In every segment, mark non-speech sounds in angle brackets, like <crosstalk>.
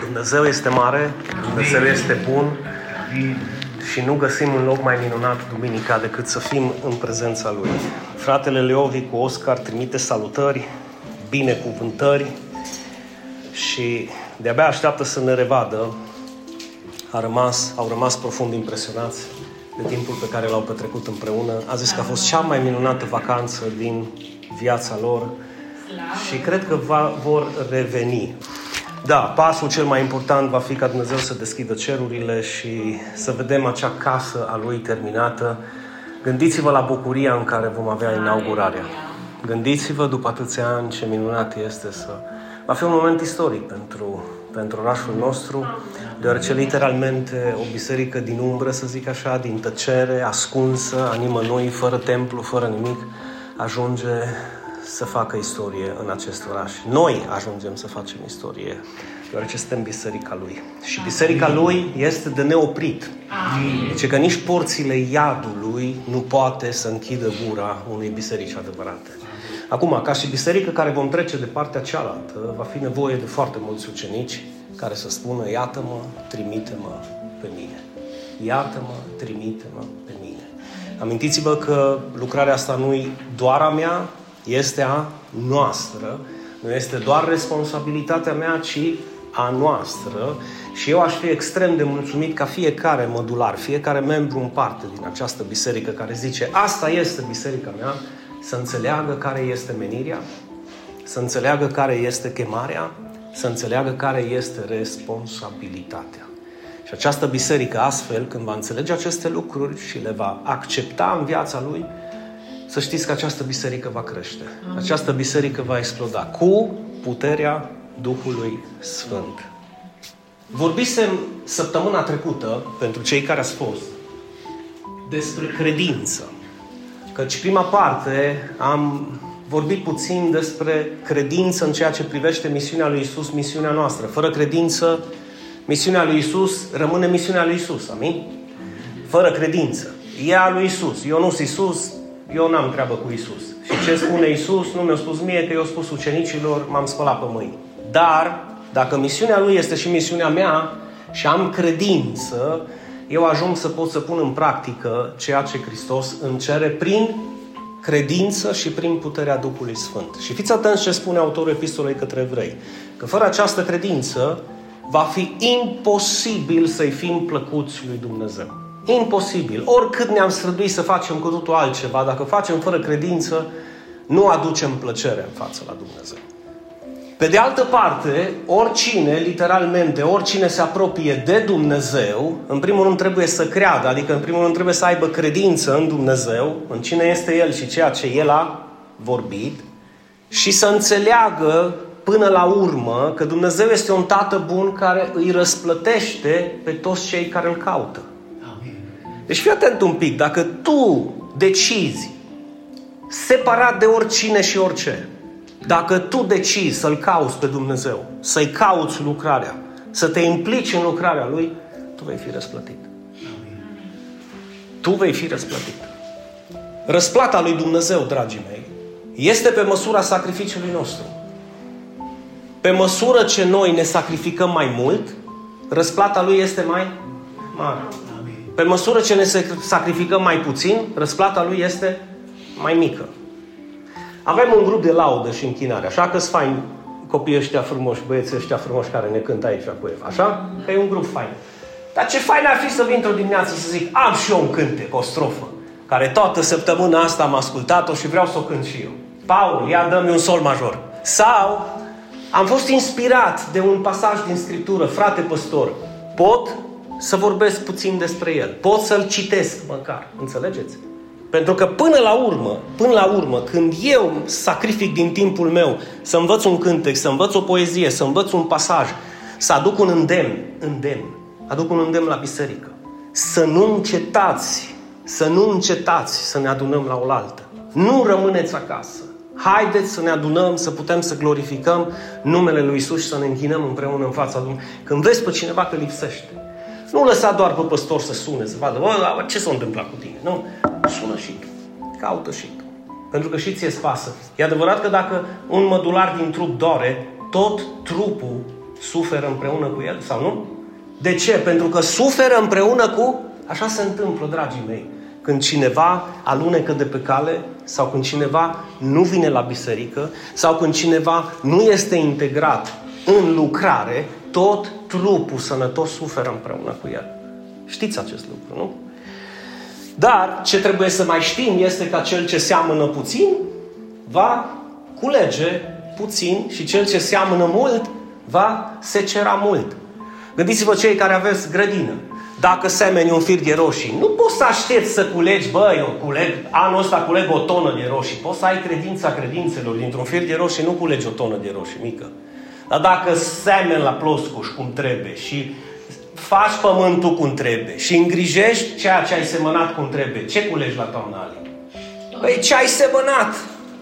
Dumnezeu este mare, Dumnezeu este bun și nu găsim un loc mai minunat duminica decât să fim în prezența Lui. Fratele Leovi cu Oscar trimite salutări, binecuvântări și de-abia așteaptă să ne revadă. A rămas, au rămas profund impresionați de timpul pe care l-au petrecut împreună. A zis că a fost cea mai minunată vacanță din viața lor și cred că va, vor reveni. Da, pasul cel mai important va fi ca Dumnezeu să deschidă cerurile și să vedem acea casă a Lui terminată. Gândiți-vă la bucuria în care vom avea inaugurarea. Gândiți-vă după atâția ani ce minunat este să... Va fi un moment istoric pentru, pentru orașul nostru, deoarece literalmente o biserică din umbră, să zic așa, din tăcere, ascunsă, a nimănui, fără templu, fără nimic, ajunge să facă istorie în acest oraș. Noi ajungem să facem istorie, deoarece suntem biserica lui. Și biserica lui este de neoprit. Deci că nici porțile iadului nu poate să închidă gura unei biserici adevărate. Acum, ca și biserică care vom trece de partea cealaltă, va fi nevoie de foarte mulți ucenici care să spună, iată-mă, trimite-mă pe mine. Iată-mă, trimite-mă pe mine. Amintiți-vă că lucrarea asta nu-i doar a mea, este a noastră, nu este doar responsabilitatea mea, ci a noastră și eu aș fi extrem de mulțumit ca fiecare modular, fiecare membru în parte din această biserică care zice asta este biserica mea, să înțeleagă care este menirea, să înțeleagă care este chemarea, să înțeleagă care este responsabilitatea. Și această biserică astfel, când va înțelege aceste lucruri și le va accepta în viața lui, să știți că această biserică va crește. Această biserică va exploda cu puterea Duhului Sfânt. Vorbisem săptămâna trecută, pentru cei care ați fost, despre credință. Căci prima parte am vorbit puțin despre credință în ceea ce privește misiunea lui Isus, misiunea noastră. Fără credință, misiunea lui Isus rămâne misiunea lui Isus. Amin? Fără credință. E a lui Isus. Eu nu sunt Isus, eu n-am treabă cu Isus. Și ce spune Isus nu mi-a spus mie, că eu spus ucenicilor, m-am spălat pe mâini. Dar, dacă misiunea Lui este și misiunea mea și am credință, eu ajung să pot să pun în practică ceea ce Hristos îmi cere prin credință și prin puterea Duhului Sfânt. Și fiți atenți ce spune autorul epistolei către evrei. Că fără această credință va fi imposibil să-i fim plăcuți lui Dumnezeu. Imposibil. Oricât ne-am străduit să facem cu totul altceva, dacă facem fără credință, nu aducem plăcere în față la Dumnezeu. Pe de altă parte, oricine, literalmente, oricine se apropie de Dumnezeu, în primul rând trebuie să creadă, adică în primul rând trebuie să aibă credință în Dumnezeu, în cine este El și ceea ce El a vorbit, și să înțeleagă până la urmă că Dumnezeu este un tată bun care îi răsplătește pe toți cei care îl caută. Deci fii atent un pic, dacă tu decizi separat de oricine și orice, dacă tu decizi să-L cauți pe Dumnezeu, să-i cauți lucrarea, să te implici în lucrarea Lui, tu vei fi răsplătit. Tu vei fi răsplătit. Răsplata lui Dumnezeu, dragii mei, este pe măsura sacrificiului nostru. Pe măsură ce noi ne sacrificăm mai mult, răsplata lui este mai mare. Pe măsură ce ne sacrificăm mai puțin, răsplata lui este mai mică. Avem un grup de laudă și închinare, așa că sunt fain copiii ăștia frumoși, băieții ăștia frumoși care ne cântă aici cu Eva, așa? Că e un grup fain. Dar ce fain ar fi să vin într-o dimineață să zic, am și eu un cântec, o strofă, care toată săptămâna asta am ascultat-o și vreau să o cânt și eu. Paul, ia dă-mi un sol major. Sau am fost inspirat de un pasaj din Scriptură, frate păstor, pot să vorbesc puțin despre el. Pot să-l citesc măcar. Înțelegeți? Pentru că până la urmă, până la urmă, când eu sacrific din timpul meu să învăț un cântec, să învăț o poezie, să învăț un pasaj, să aduc un îndemn, îndemn, aduc un îndemn la biserică. Să nu încetați, să nu încetați să ne adunăm la oaltă. Nu rămâneți acasă. Haideți să ne adunăm, să putem să glorificăm numele Lui Isus și să ne închinăm împreună în fața Lui. Când vezi pe cineva că lipsește, nu lăsa doar pe păstor să sune, să vadă, bă, ce s-a întâmplat cu tine. Nu, sună și tu. Caută și tu. Pentru că și ție pasă. E adevărat că dacă un mădular din trup doare, tot trupul suferă împreună cu el, sau nu? De ce? Pentru că suferă împreună cu... Așa se întâmplă, dragii mei. Când cineva alunecă de pe cale sau când cineva nu vine la biserică sau când cineva nu este integrat în lucrare, tot trupul sănătos suferă împreună cu el. Știți acest lucru, nu? Dar ce trebuie să mai știm este că cel ce seamănă puțin va culege puțin și cel ce seamănă mult va secera mult. Gândiți-vă cei care aveți grădină. Dacă semeni un fir de roșii, nu poți să aștepți să culegi, bă, eu culeg, anul ăsta culeg o tonă de roșii. Poți să ai credința credințelor. Dintr-un fir de roșii nu culegi o tonă de roșii mică. Dar dacă semeni la ploscuș cum trebuie și faci pământul cum trebuie și îngrijești ceea ce ai semănat cum trebuie, ce culegi la toamna Ali? Păi ce ai semănat,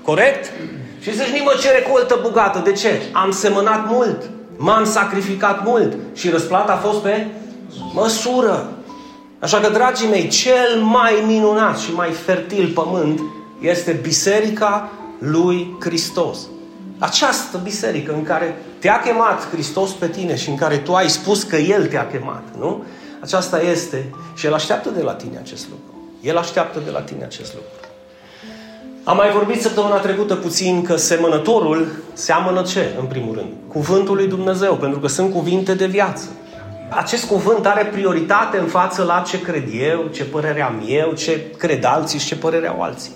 corect? Și zici, nici mă ce recoltă bogată. De ce? Am semănat mult, m-am sacrificat mult și răsplata a fost pe măsură. Așa că, dragii mei, cel mai minunat și mai fertil pământ este biserica lui Hristos. Această biserică în care te-a chemat Hristos pe tine și în care tu ai spus că El te-a chemat, nu? Aceasta este și El așteaptă de la tine acest lucru. El așteaptă de la tine acest lucru. Am mai vorbit săptămâna trecută puțin că semănătorul seamănă ce, în primul rând? Cuvântul lui Dumnezeu, pentru că sunt cuvinte de viață. Acest cuvânt are prioritate în față la ce cred eu, ce părere am eu, ce cred alții și ce părere au alții.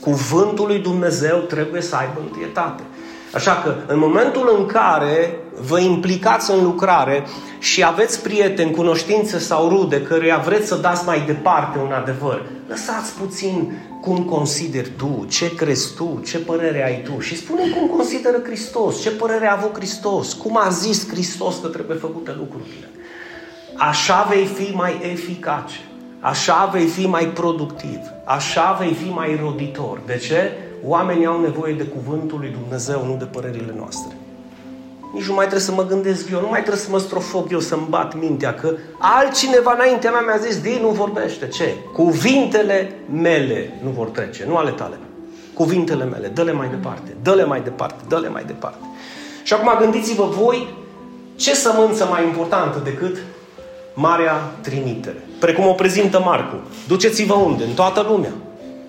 Cuvântul lui Dumnezeu trebuie să aibă întâietate. Așa că, în momentul în care vă implicați în lucrare și aveți prieteni, cunoștințe sau rude căruia vreți să dați mai departe un adevăr, lăsați puțin cum consideri tu, ce crezi tu, ce părere ai tu și spune cum consideră Hristos, ce părere a avut Hristos, cum a zis Hristos că trebuie făcute lucrurile. Așa vei fi mai eficace, așa vei fi mai productiv, așa vei fi mai roditor. De ce? Oamenii au nevoie de cuvântul lui Dumnezeu, nu de părerile noastre. Nici nu mai trebuie să mă gândesc eu, nu mai trebuie să mă strofoc eu, să-mi bat mintea, că altcineva înaintea mea mi-a zis, Din, nu vorbește. Ce? Cuvintele mele nu vor trece, nu ale tale. Cuvintele mele, dă-le mai departe, dă-le mai departe, dă-le mai departe. Și acum gândiți-vă voi ce sămânță mai importantă decât Marea Trimitere. Precum o prezintă Marcu. Duceți-vă unde? În toată lumea.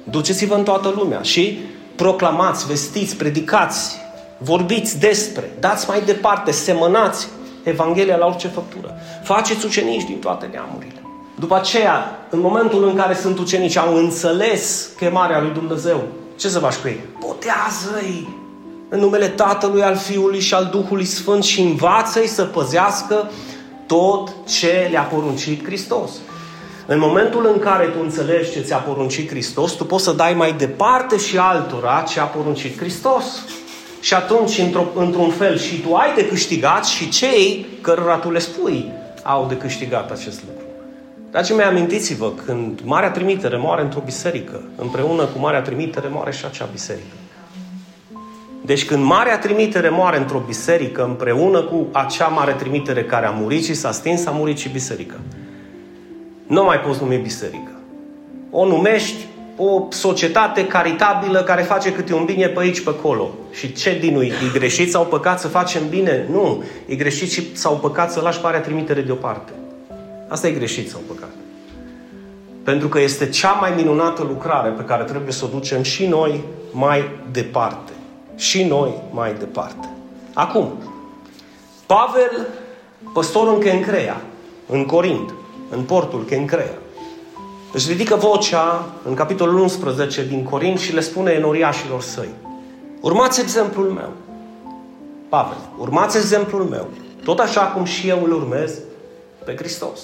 Duceți-vă în toată lumea și proclamați, vestiți, predicați, vorbiți despre, dați mai departe, semănați Evanghelia la orice făptură. Faceți ucenici din toate neamurile. După aceea, în momentul în care sunt ucenici, au înțeles chemarea lui Dumnezeu, ce să faci cu ei? Botează-i în numele Tatălui, al Fiului și al Duhului Sfânt și învață-i să păzească tot ce le-a poruncit Hristos. În momentul în care tu înțelegi ce ți-a poruncit Hristos, tu poți să dai mai departe și altora ce a poruncit Hristos. Și atunci, într-un fel, și tu ai de câștigat și cei cărora tu le spui au de câștigat acest lucru. Dragii mei, amintiți-vă, când Marea Trimitere moare într-o biserică, împreună cu Marea Trimitere moare și acea biserică. Deci când Marea Trimitere moare într-o biserică, împreună cu acea Mare Trimitere care a murit și s-a stins, a murit și biserica. Nu mai poți numi biserică. O numești o societate caritabilă care face câte un bine pe aici, pe acolo. Și ce din noi? E greșit sau păcat să facem bine? Nu. E greșit și sau păcat să lași parea trimitere deoparte. Asta e greșit sau păcat. Pentru că este cea mai minunată lucrare pe care trebuie să o ducem și noi mai departe. Și noi mai departe. Acum, Pavel, păstorul în Kencrea, în Corint, în portul Kencrea, își ridică vocea în capitolul 11 din Corint și le spune enoriașilor săi. Urmați exemplul meu. Pavel, urmați exemplul meu. Tot așa cum și eu îl urmez pe Hristos.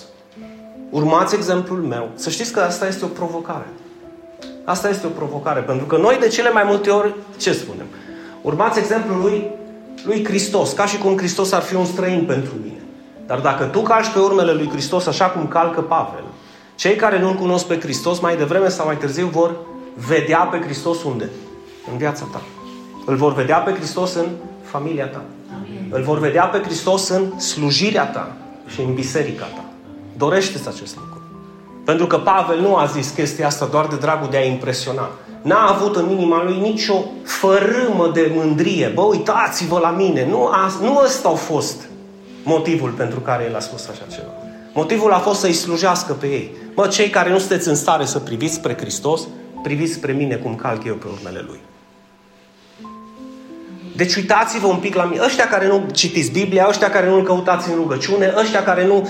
Urmați exemplul meu. Să știți că asta este o provocare. Asta este o provocare. Pentru că noi de cele mai multe ori, ce spunem? Urmați exemplul lui, lui Hristos. Ca și cum Hristos ar fi un străin pentru mine. Dar dacă tu calci pe urmele lui Hristos așa cum calcă Pavel, cei care nu-L cunosc pe Hristos, mai devreme sau mai târziu, vor vedea pe Hristos unde? În viața ta. Îl vor vedea pe Hristos în familia ta. Amin. Îl vor vedea pe Hristos în slujirea ta și în biserica ta. Dorește-ți acest lucru. Pentru că Pavel nu a zis chestia asta doar de dragul de a impresiona. n-a avut în inima lui nicio fărâmă de mândrie. Bă, uitați-vă la mine. Nu, a, nu ăsta a fost motivul pentru care el a spus așa ceva. Motivul a fost să-i slujească pe ei. Mă, cei care nu sunteți în stare să priviți spre Hristos, priviți spre mine cum calc eu pe urmele Lui. Deci uitați-vă un pic la mine. Ăștia care nu citiți Biblia, ăștia care nu-L căutați în rugăciune, ăștia care nu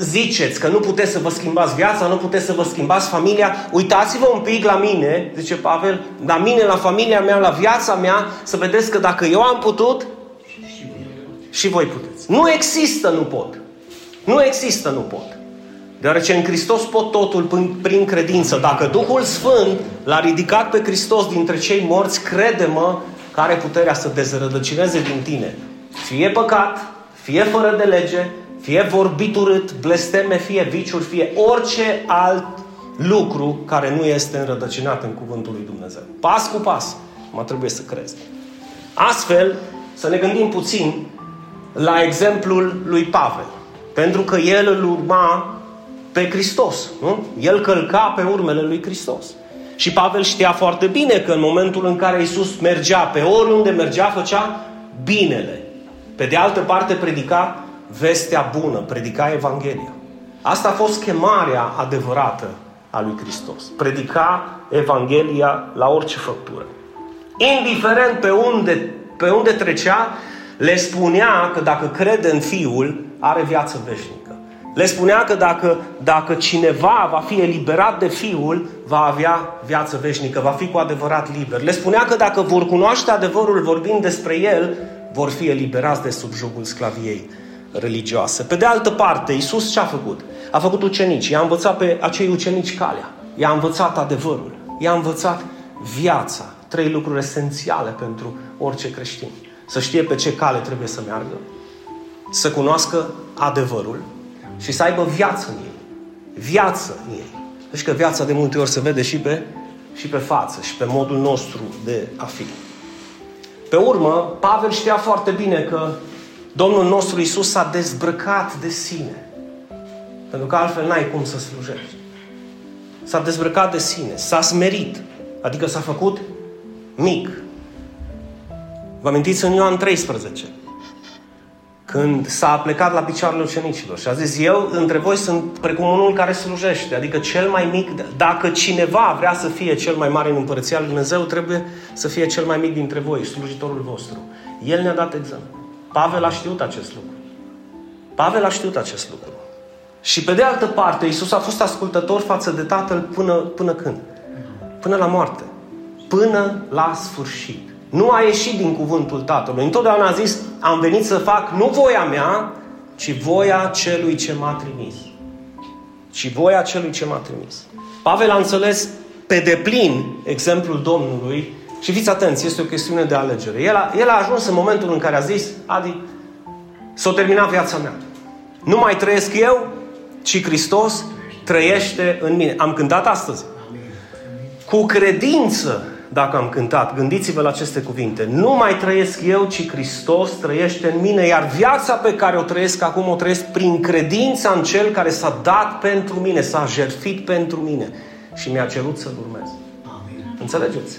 ziceți că nu puteți să vă schimbați viața, nu puteți să vă schimbați familia, uitați-vă un pic la mine, zice Pavel, la mine, la familia mea, la viața mea, să vedeți că dacă eu am putut, și voi puteți. Nu există nu pot. Nu există nu pot. Deoarece în Hristos pot totul prin credință. Dacă Duhul Sfânt l-a ridicat pe Hristos dintre cei morți, crede-mă că are puterea să dezrădăcineze din tine. Fie păcat, fie fără de lege, fie vorbit urât, blesteme, fie viciuri, fie orice alt lucru care nu este înrădăcinat în cuvântul lui Dumnezeu. Pas cu pas, mă trebuie să crezi. Astfel, să ne gândim puțin la exemplul lui Pavel. Pentru că el îl urma pe Hristos. Nu? El călca pe urmele lui Hristos. Și Pavel știa foarte bine că în momentul în care Isus mergea, pe oriunde mergea, făcea binele. Pe de altă parte, predica vestea bună, predica Evanghelia. Asta a fost chemarea adevărată a lui Hristos. Predica Evanghelia la orice făptură. Indiferent pe unde, pe unde trecea, le spunea că dacă crede în Fiul, are viață veșnică. Le spunea că dacă, dacă cineva va fi eliberat de Fiul, va avea viață veșnică, va fi cu adevărat liber. Le spunea că dacă vor cunoaște adevărul vorbind despre El, vor fi eliberați de sub jugul sclaviei religioase. Pe de altă parte, Iisus ce a făcut? A făcut ucenici, i-a învățat pe acei ucenici calea, i-a învățat adevărul, i-a învățat viața, trei lucruri esențiale pentru orice creștin. Să știe pe ce cale trebuie să meargă, să cunoască adevărul și să aibă viață în ei. Viață în ei. Deci că viața de multe ori se vede și pe, și pe față și pe modul nostru de a fi. Pe urmă, Pavel știa foarte bine că Domnul nostru Isus s-a dezbrăcat de sine. Pentru că altfel n-ai cum să slujești. S-a dezbrăcat de sine, s-a smerit, adică s-a făcut mic. Vă amintiți în Ioan 13, când s-a plecat la picioarele ucenicilor și a zis, eu între voi sunt precum unul care slujește, adică cel mai mic, dacă cineva vrea să fie cel mai mare în Împărăția Lui Dumnezeu, trebuie să fie cel mai mic dintre voi, slujitorul vostru. El ne-a dat exemplu. Pavel a știut acest lucru. Pavel a știut acest lucru. Și pe de altă parte, Isus a fost ascultător față de Tatăl până, până când? Până la moarte. Până la sfârșit. Nu a ieșit din cuvântul Tatălui. Întotdeauna a zis, am venit să fac nu voia mea, ci voia celui ce m-a trimis. Ci voia celui ce m-a trimis. Pavel a înțeles pe deplin exemplul Domnului și fiți atenți, este o chestiune de alegere. El a, el a ajuns în momentul în care a zis, Adi, s-a terminat viața mea. Nu mai trăiesc eu, ci Hristos trăiește în mine. Am cântat astăzi. Cu credință dacă am cântat. Gândiți-vă la aceste cuvinte. Nu mai trăiesc eu, ci Hristos trăiește în mine, iar viața pe care o trăiesc acum o trăiesc prin credința în Cel care s-a dat pentru mine, s-a jertfit pentru mine și mi-a cerut să-L urmez. Amin. Înțelegeți?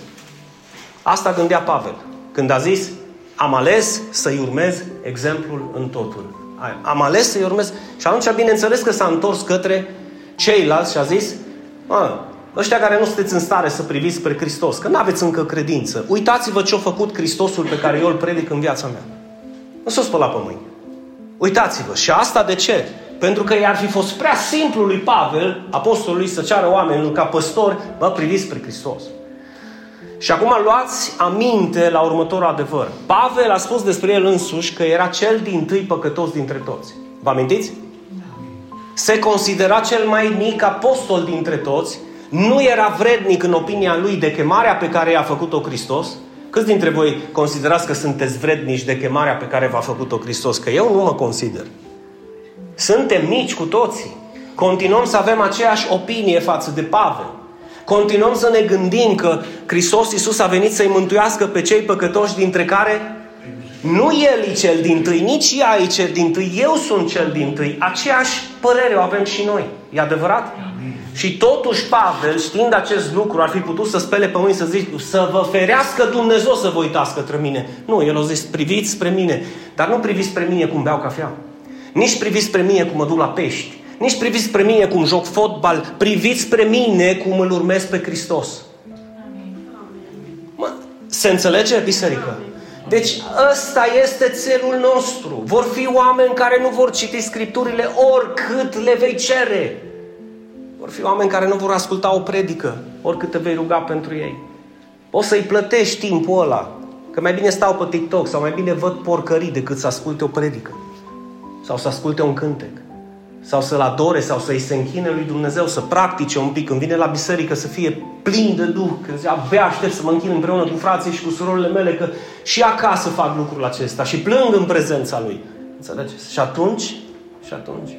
Asta gândea Pavel. Când a zis, am ales să-i urmez exemplul în totul. Am ales să-i urmez. Și atunci, bineînțeles că s-a întors către ceilalți și a zis, ăștia care nu sunteți în stare să priviți spre Hristos, că nu aveți încă credință, uitați-vă ce a făcut Hristosul pe care eu îl predic în viața mea. Nu s-o spăla pe mâini. Uitați-vă. Și asta de ce? Pentru că i-ar fi fost prea simplu lui Pavel, apostolului, să ceară oamenilor ca păstori, bă, priviți spre Hristos. Și acum luați aminte la următorul adevăr. Pavel a spus despre el însuși că era cel din tâi păcătos dintre toți. Vă amintiți? Se considera cel mai mic apostol dintre toți nu era vrednic în opinia lui de chemarea pe care i-a făcut-o Hristos? Câți dintre voi considerați că sunteți vrednici de chemarea pe care v-a făcut-o Hristos? Că eu nu mă consider. Suntem mici cu toții. Continuăm să avem aceeași opinie față de Pavel. Continuăm să ne gândim că Hristos Iisus a venit să-i mântuiască pe cei păcătoși dintre care nu El e cel din tâi, nici ea e cel din tâi, eu sunt cel din tâi. Aceeași părere o avem și noi. E adevărat? Și totuși Pavel, știind acest lucru, ar fi putut să spele pe mâini să zic să vă ferească Dumnezeu să vă uitați către mine. Nu, el a zis priviți spre mine, dar nu priviți spre mine cum beau cafea. Nici priviți spre mine cum mă duc la pești. Nici priviți spre mine cum joc fotbal. Priviți spre mine cum îl urmez pe Hristos. Mă, se înțelege, biserică? Deci ăsta este țelul nostru. Vor fi oameni care nu vor citi Scripturile oricât le vei cere. Vor fi oameni care nu vor asculta o predică, oricât te vei ruga pentru ei. O să-i plătești timpul ăla. Că mai bine stau pe TikTok sau mai bine văd porcării decât să asculte o predică. Sau să asculte un cântec. Sau să-L adore sau să-i se închine lui Dumnezeu, să practice un pic. Când vine la biserică să fie plin de Duh. Că zi, abia aștept să mă închin împreună cu frații și cu surorile mele. Că și acasă fac lucrul acesta. Și plâng în prezența Lui. Înțelegeți? Și atunci, și atunci,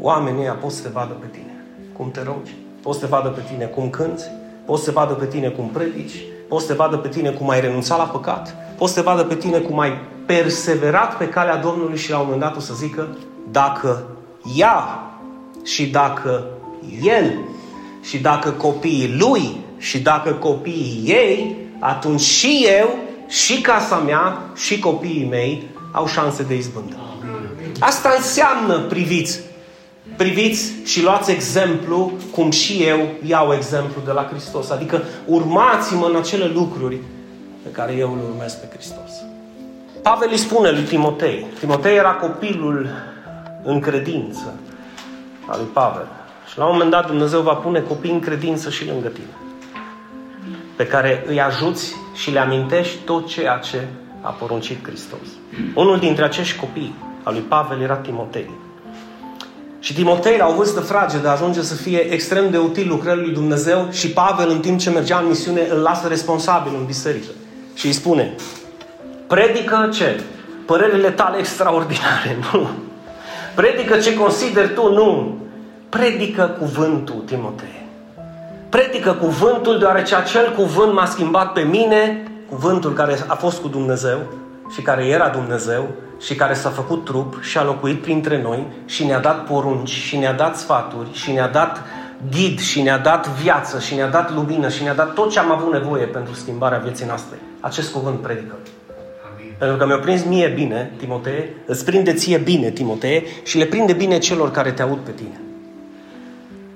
oamenii ăia pot să te vadă pe tine cum te rogi, poți să te vadă pe tine cum cânți, poți să te vadă pe tine cum predici, poți să te vadă pe tine cum ai renunțat la păcat, poți să te vadă pe tine cum ai perseverat pe calea Domnului și la un moment dat o să zică dacă ea și dacă el și dacă copiii lui și dacă copiii ei, atunci și eu, și casa mea, și copiii mei au șanse de izbândă. Asta înseamnă, priviți, priviți și luați exemplu cum și eu iau exemplu de la Hristos. Adică urmați-mă în acele lucruri pe care eu îl urmez pe Hristos. Pavel îi spune lui Timotei. Timotei era copilul în credință al lui Pavel. Și la un moment dat Dumnezeu va pune copii în credință și lângă tine. Pe care îi ajuți și le amintești tot ceea ce a poruncit Hristos. Unul dintre acești copii al lui Pavel era Timotei. Și Timotei, la o vârstă fragedă, ajunge să fie extrem de util lucrării lui Dumnezeu și Pavel, în timp ce mergea în misiune, îl lasă responsabil în biserică. Și îi spune, predică ce? Părerile tale extraordinare, <laughs> nu. Predică ce consideri tu, nu. Predică cuvântul, Timotei. Predică cuvântul, deoarece acel cuvânt m-a schimbat pe mine, cuvântul care a fost cu Dumnezeu și care era Dumnezeu, și care s-a făcut trup și a locuit printre noi și ne-a dat porunci și ne-a dat sfaturi și ne-a dat ghid și ne-a dat viață și ne-a dat lumină și ne-a dat tot ce am avut nevoie pentru schimbarea vieții noastre. Acest cuvânt predică. Amin. Pentru că mi-a prins mie bine, Timotee, îți prinde ție bine, Timotee, și le prinde bine celor care te aud pe tine.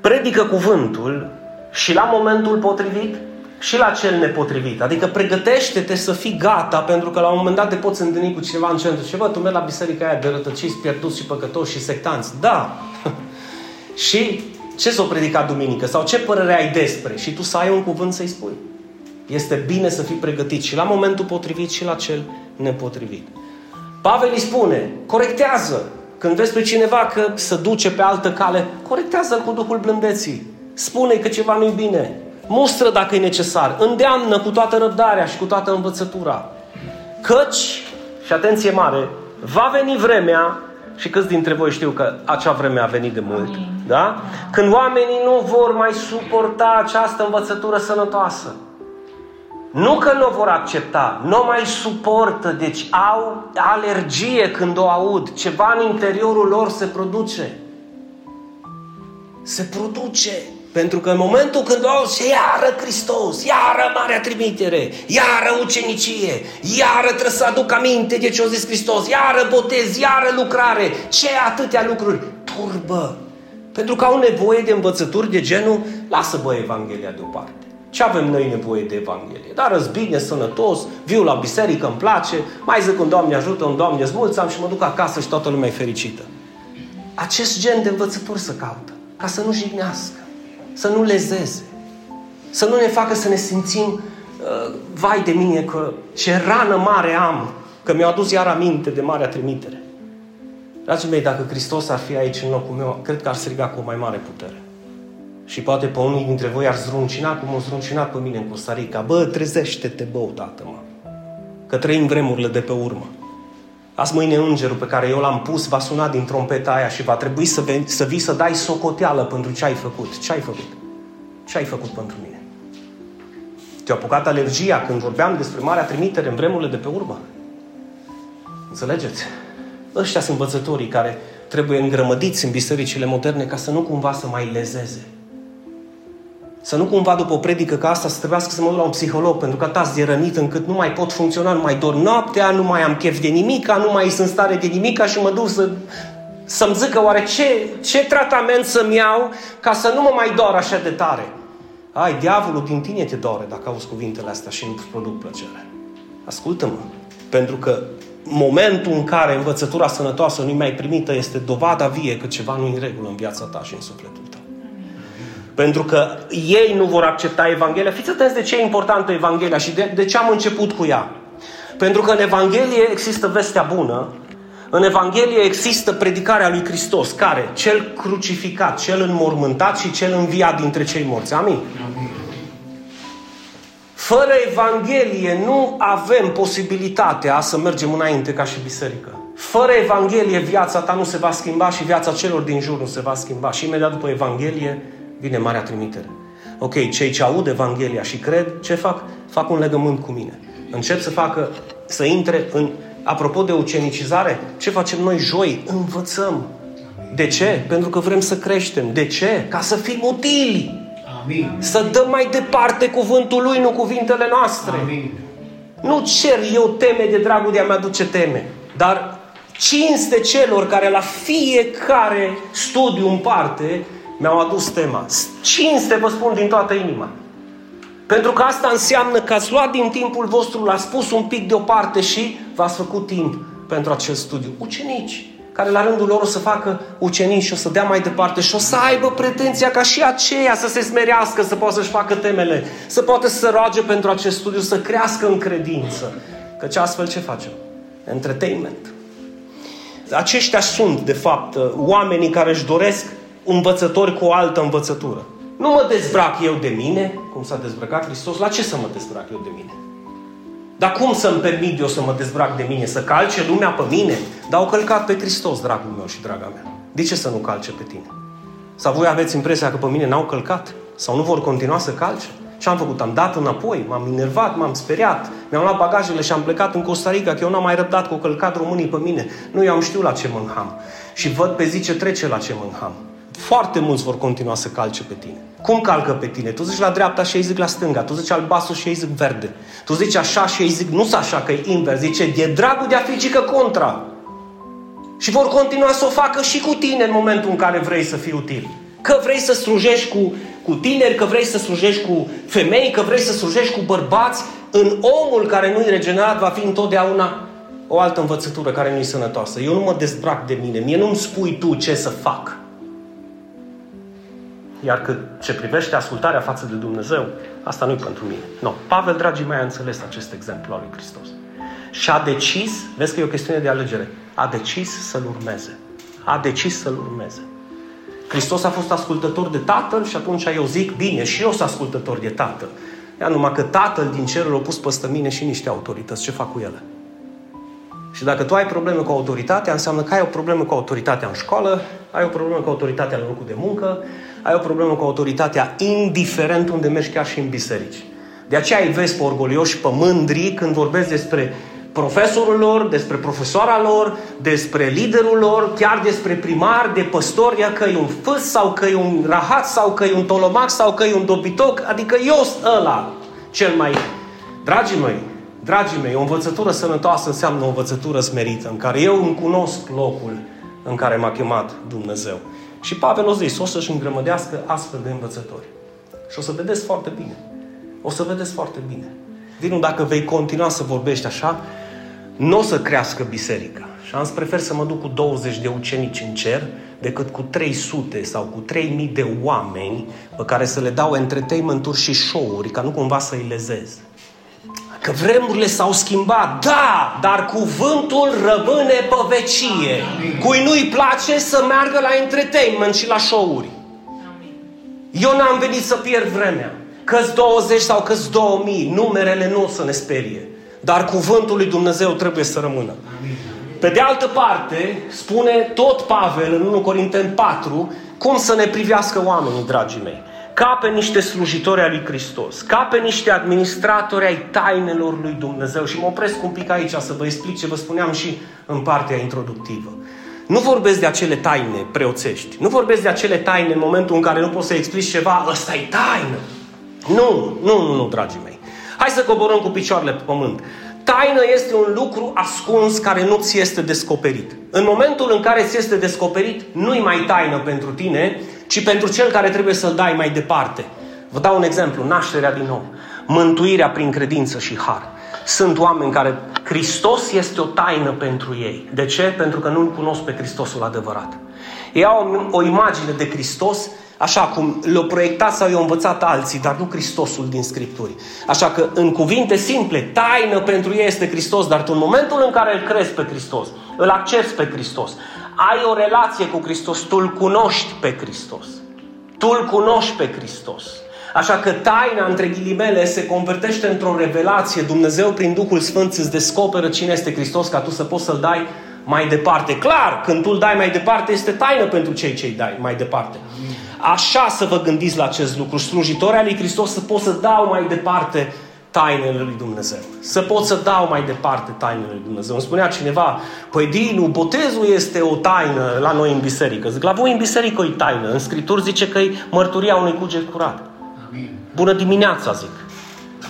Predică cuvântul și la momentul potrivit și la cel nepotrivit. Adică pregătește-te să fii gata, pentru că la un moment dat te poți întâlni cu cineva în centru și bă, tu mergi la biserica aia de rătăciți, pierduți și păcătoși și sectanți. Da! <laughs> și ce s-o predicat duminică? Sau ce părere ai despre? Și tu să ai un cuvânt să-i spui. Este bine să fii pregătit și la momentul potrivit și la cel nepotrivit. Pavel îi spune, corectează. Când vezi pe cineva că se duce pe altă cale, corectează cu Duhul blândeții. Spune că ceva nu-i bine mustră dacă e necesar, îndeamnă cu toată răbdarea și cu toată învățătura. Căci, și atenție mare, va veni vremea, și câți dintre voi știu că acea vreme a venit de mult, Amin. da? Când oamenii nu vor mai suporta această învățătură sănătoasă. Nu că nu o vor accepta, nu o mai suportă, deci au alergie când o aud. Ceva în interiorul lor se produce. Se produce. Pentru că în momentul când auzi, iară Hristos, iară Marea Trimitere, iară ucenicie, iară trebuie să aduc aminte de ce a zis Hristos, iară botez, iară lucrare, ce atâtea lucruri, turbă. Pentru că au nevoie de învățături de genul, lasă bă Evanghelia deoparte. Ce avem noi nevoie de Evanghelie? Dar răzbine, sănătos, viu la biserică, îmi place, mai zic un Doamne ajută, un Doamne zmulțam și mă duc acasă și toată lumea e fericită. Acest gen de învățături să caută, ca să nu jignească să nu lezeze, să nu ne facă să ne simțim uh, vai de mine că ce rană mare am, că mi-au adus iar aminte de marea trimitere. Dragii mei, dacă Hristos ar fi aici în locul meu, cred că ar striga cu o mai mare putere. Și poate pe unii dintre voi ar zruncina cum o zruncinat pe mine în Costa Rica. Bă, trezește-te, bă, tată, mă. Că trăim vremurile de pe urmă. Azi mâine îngerul pe care eu l-am pus va suna din trompeta aia și va trebui să, veni, să vii să dai socoteală pentru ce ai făcut. Ce ai făcut? Ce ai făcut pentru mine? Te-a apucat alergia când vorbeam despre marea trimitere în vremurile de pe urmă? Înțelegeți? Ăștia sunt învățătorii care trebuie îngrămădiți în bisericile moderne ca să nu cumva să mai lezeze. Să nu cumva după o predică ca asta să trebuiască să mă duc la un psiholog pentru că atât de rănit încât nu mai pot funcționa, nu mai dor noaptea, nu mai am chef de nimica, nu mai sunt stare de nimica și mă duc să, să-mi zică oare ce, ce tratament să-mi iau ca să nu mă mai dor așa de tare. Ai, diavolul din tine te doare dacă auzi cuvintele astea și nu-ți produc plăcere. Ascultă-mă, pentru că momentul în care învățătura sănătoasă nu-i mai primită este dovada vie că ceva nu e în regulă în viața ta și în sufletul tău. Pentru că ei nu vor accepta Evanghelia. Fiți atenți de ce e importantă Evanghelia și de, de ce am început cu ea. Pentru că în Evanghelie există vestea bună, în Evanghelie există predicarea lui Hristos, care? Cel crucificat, cel înmormântat și cel înviat dintre cei morți. Amin? Amin. Fără Evanghelie nu avem posibilitatea să mergem înainte ca și biserică. Fără Evanghelie viața ta nu se va schimba și viața celor din jur nu se va schimba. Și imediat după Evanghelie vine Marea Trimitere. Ok, cei ce aud Evanghelia și cred, ce fac? Fac un legământ cu mine. Încep să facă, să intre în... Apropo de ucenicizare, ce facem noi joi? Învățăm. De ce? Pentru că vrem să creștem. De ce? Ca să fim utili. Amin. Să dăm mai departe cuvântul Lui, nu cuvintele noastre. Amin. Nu cer eu teme de dragul de a-mi aduce teme, dar cinste celor care la fiecare studiu în parte mi-au adus tema. Cinste vă spun din toată inima. Pentru că asta înseamnă că ați luat din timpul vostru, l-ați pus un pic deoparte și v-ați făcut timp pentru acest studiu. Ucenici, care la rândul lor o să facă ucenici și o să dea mai departe și o să aibă pretenția ca și aceea să se smerească, să poată să-și facă temele, să poată să se roage pentru acest studiu, să crească în credință. Căci astfel ce facem? Entertainment. Aceștia sunt, de fapt, oamenii care își doresc învățători cu o altă învățătură. Nu mă dezbrac eu de mine, cum s-a dezbrăcat Hristos, la ce să mă dezbrac eu de mine? Dar cum să-mi permit eu să mă dezbrac de mine? Să calce lumea pe mine? Dar au călcat pe Hristos, dragul meu și draga mea. De ce să nu calce pe tine? Sau voi aveți impresia că pe mine n-au călcat? Sau nu vor continua să calce? Ce am făcut? Am dat înapoi, m-am enervat, m-am speriat, mi-am luat bagajele și am plecat în Costa Rica, că eu n-am mai răbdat cu călcat românii pe mine. Nu, eu am știut la ce mă înham. Și văd pe zi ce trece la ce mă înham. Foarte mulți vor continua să calce pe tine. Cum calcă pe tine? Tu zici la dreapta și ei zic la stânga. Tu zici albastru și ei zic verde. Tu zici așa și ei zic nu așa, că e invers. Zice, de dragul de a fi că contra. Și vor continua să o facă și cu tine în momentul în care vrei să fii util. Că vrei să slujești cu, cu tineri, că vrei să slujești cu femei, că vrei să slujești cu bărbați, în omul care nu-i regenerat va fi întotdeauna o altă învățătură care nu-i sănătoasă. Eu nu mă dezbrac de mine, mie nu-mi spui tu ce să fac. Iar cât ce privește ascultarea față de Dumnezeu, asta nu-i pentru mine. Nu. Pavel, dragii mei, a înțeles acest exemplu al lui Hristos. Și a decis, vezi că e o chestiune de alegere, a decis să-L urmeze. A decis să-L urmeze. Hristos a fost ascultător de Tatăl și atunci eu zic, bine, și eu sunt ascultător de Tatăl. Ia numai că Tatăl din cerul a pus păstă mine și niște autorități. Ce fac cu ele? Și dacă tu ai probleme cu autoritatea, înseamnă că ai o problemă cu autoritatea în școală, ai o problemă cu autoritatea în locul de muncă, ai o problemă cu autoritatea indiferent unde mergi chiar și în biserici. De aceea îi vezi pe orgolioși, pe mândri când vorbesc despre profesorul lor, despre profesoara lor, despre liderul lor, chiar despre primar, de păstor, ia că e un fâs sau că e un rahat sau că e un tolomac sau că e un dobitoc, adică eu sunt ăla cel mai... Dragii mei, dragii mei, o învățătură sănătoasă înseamnă o învățătură smerită, în care eu îmi cunosc locul în care m-a chemat Dumnezeu. Și Pavel o zis, o să-și îngrămădească astfel de învățători. Și o să vedeți foarte bine. O să vedeți foarte bine. Vinu, dacă vei continua să vorbești așa, nu o să crească biserica. Și am prefer să mă duc cu 20 de ucenici în cer decât cu 300 sau cu 3000 de oameni pe care să le dau entertainment-uri și show-uri ca nu cumva să-i lezez. Că vremurile s-au schimbat, da, dar cuvântul rămâne pe vecie. Cui nu-i place să meargă la entertainment și la show-uri. Eu n-am venit să pierd vremea. Că-s 20 sau că-s 2000, numerele nu o să ne sperie. Dar cuvântul lui Dumnezeu trebuie să rămână. Pe de altă parte, spune tot Pavel în 1 Corinteni 4 cum să ne privească oamenii, dragii mei ca pe niște slujitori ai lui Hristos, ca pe niște administratori ai tainelor lui Dumnezeu. Și mă opresc un pic aici să vă explic ce vă spuneam și în partea introductivă. Nu vorbesc de acele taine preoțești. Nu vorbesc de acele taine în momentul în care nu poți să explici ceva, ăsta e taină. Nu, nu, nu, nu, dragii mei. Hai să coborăm cu picioarele pe pământ. Taină este un lucru ascuns care nu ți este descoperit. În momentul în care ți este descoperit, nu-i mai taină pentru tine, ci pentru cel care trebuie să-l dai mai departe. Vă dau un exemplu, nașterea din nou. Mântuirea prin credință și har. Sunt oameni care Hristos este o taină pentru ei. De ce? Pentru că nu-L cunosc pe Hristosul adevărat. Ei au o imagine de Hristos așa cum le-au proiectat sau i-au învățat alții, dar nu Hristosul din Scripturi. Așa că, în cuvinte simple, taină pentru ei este Hristos, dar tu în momentul în care îl crezi pe Hristos, îl accepti pe Hristos, ai o relație cu Hristos, tu îl cunoști pe Hristos. Tu îl cunoști pe Hristos. Așa că taina, între ghilimele, se convertește într-o revelație. Dumnezeu, prin Duhul Sfânt, îți descoperă cine este Hristos ca tu să poți să-L dai mai departe. Clar, când tu îl dai mai departe, este taină pentru cei ce îi dai mai departe. Așa să vă gândiți la acest lucru. Slujitori al lui Hristos să pot să dau mai departe tainele lui Dumnezeu. Să pot să dau mai departe tainele lui Dumnezeu. Îmi spunea cineva, păi Dinu, botezul este o taină la noi în biserică. Zic, la voi în biserică e taină. În Scripturi zice că e mărturia unui cuget curat. Bună dimineața, zic.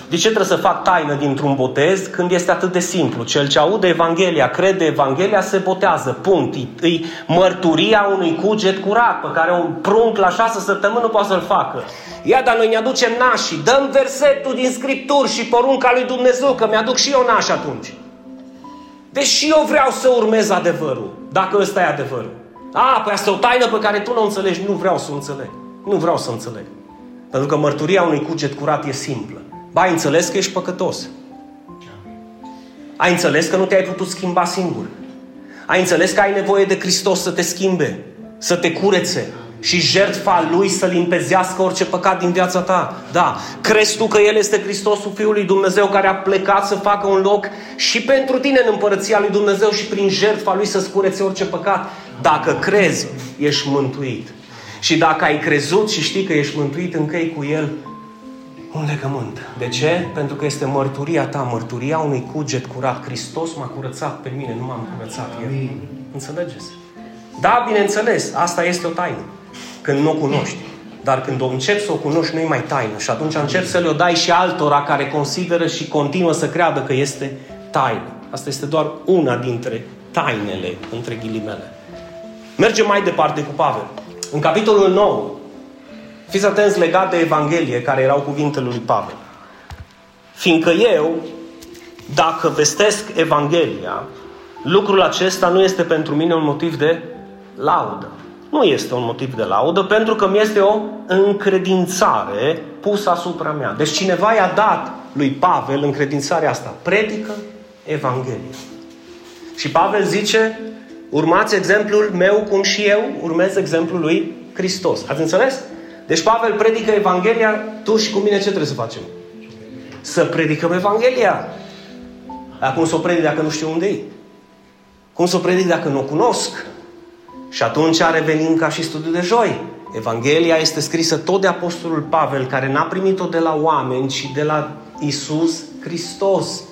De ce trebuie să fac taină dintr-un botez când este atât de simplu? Cel ce aude Evanghelia, crede Evanghelia, se botează. Punct. E mărturia unui cuget curat pe care un prunc la șase săptămâni nu poate să-l facă. Ia, dar noi ne aducem nașii, dăm versetul din Scripturi și porunca lui Dumnezeu, că mi-aduc și eu naș atunci. Deși eu vreau să urmez adevărul, dacă ăsta e adevărul. A, păi asta e o taină pe care tu nu o înțelegi, nu vreau să o înțeleg. Nu vreau să o înțeleg. Pentru că mărturia unui cuget curat e simplă. Ba, ai înțeles că ești păcătos. Ai înțeles că nu te-ai putut schimba singur. Ai înțeles că ai nevoie de Hristos să te schimbe, să te curețe și jertfa Lui să limpezească orice păcat din viața ta. Da, crezi tu că El este Hristosul Fiului Dumnezeu care a plecat să facă un loc și pentru tine în împărăția Lui Dumnezeu și prin jertfa Lui să-ți curețe orice păcat? Dacă crezi, ești mântuit. Și dacă ai crezut și știi că ești mântuit, încăi cu El un legământ. De ce? Pentru că este mărturia ta, mărturia unui cuget curat. Hristos m-a curățat pe mine, nu m-am curățat eu. Înțelegeți? Da, bineînțeles, asta este o taină. Când nu o cunoști. Dar când o începi să o cunoști, nu-i mai taină. Și atunci începi să le-o dai și altora care consideră și continuă să creadă că este taină. Asta este doar una dintre tainele, între ghilimele. Mergem mai departe cu Pavel. În capitolul 9, fiți atenți legat de Evanghelie, care erau cuvintele lui Pavel. Fiindcă eu, dacă vestesc Evanghelia, lucrul acesta nu este pentru mine un motiv de laudă. Nu este un motiv de laudă, pentru că mi este o încredințare pusă asupra mea. Deci cineva i-a dat lui Pavel încredințarea asta. Predică Evanghelia. Și Pavel zice, urmați exemplul meu cum și eu urmez exemplul lui Hristos. Ați înțeles? Deci Pavel predică Evanghelia, tu și cu mine ce trebuie să facem? Să predicăm Evanghelia. Acum să o predic dacă nu știu unde e. Cum să o predic dacă nu o cunosc? Și atunci revenim ca și studiul de joi. Evanghelia este scrisă tot de Apostolul Pavel, care n-a primit-o de la oameni, ci de la Isus Hristos.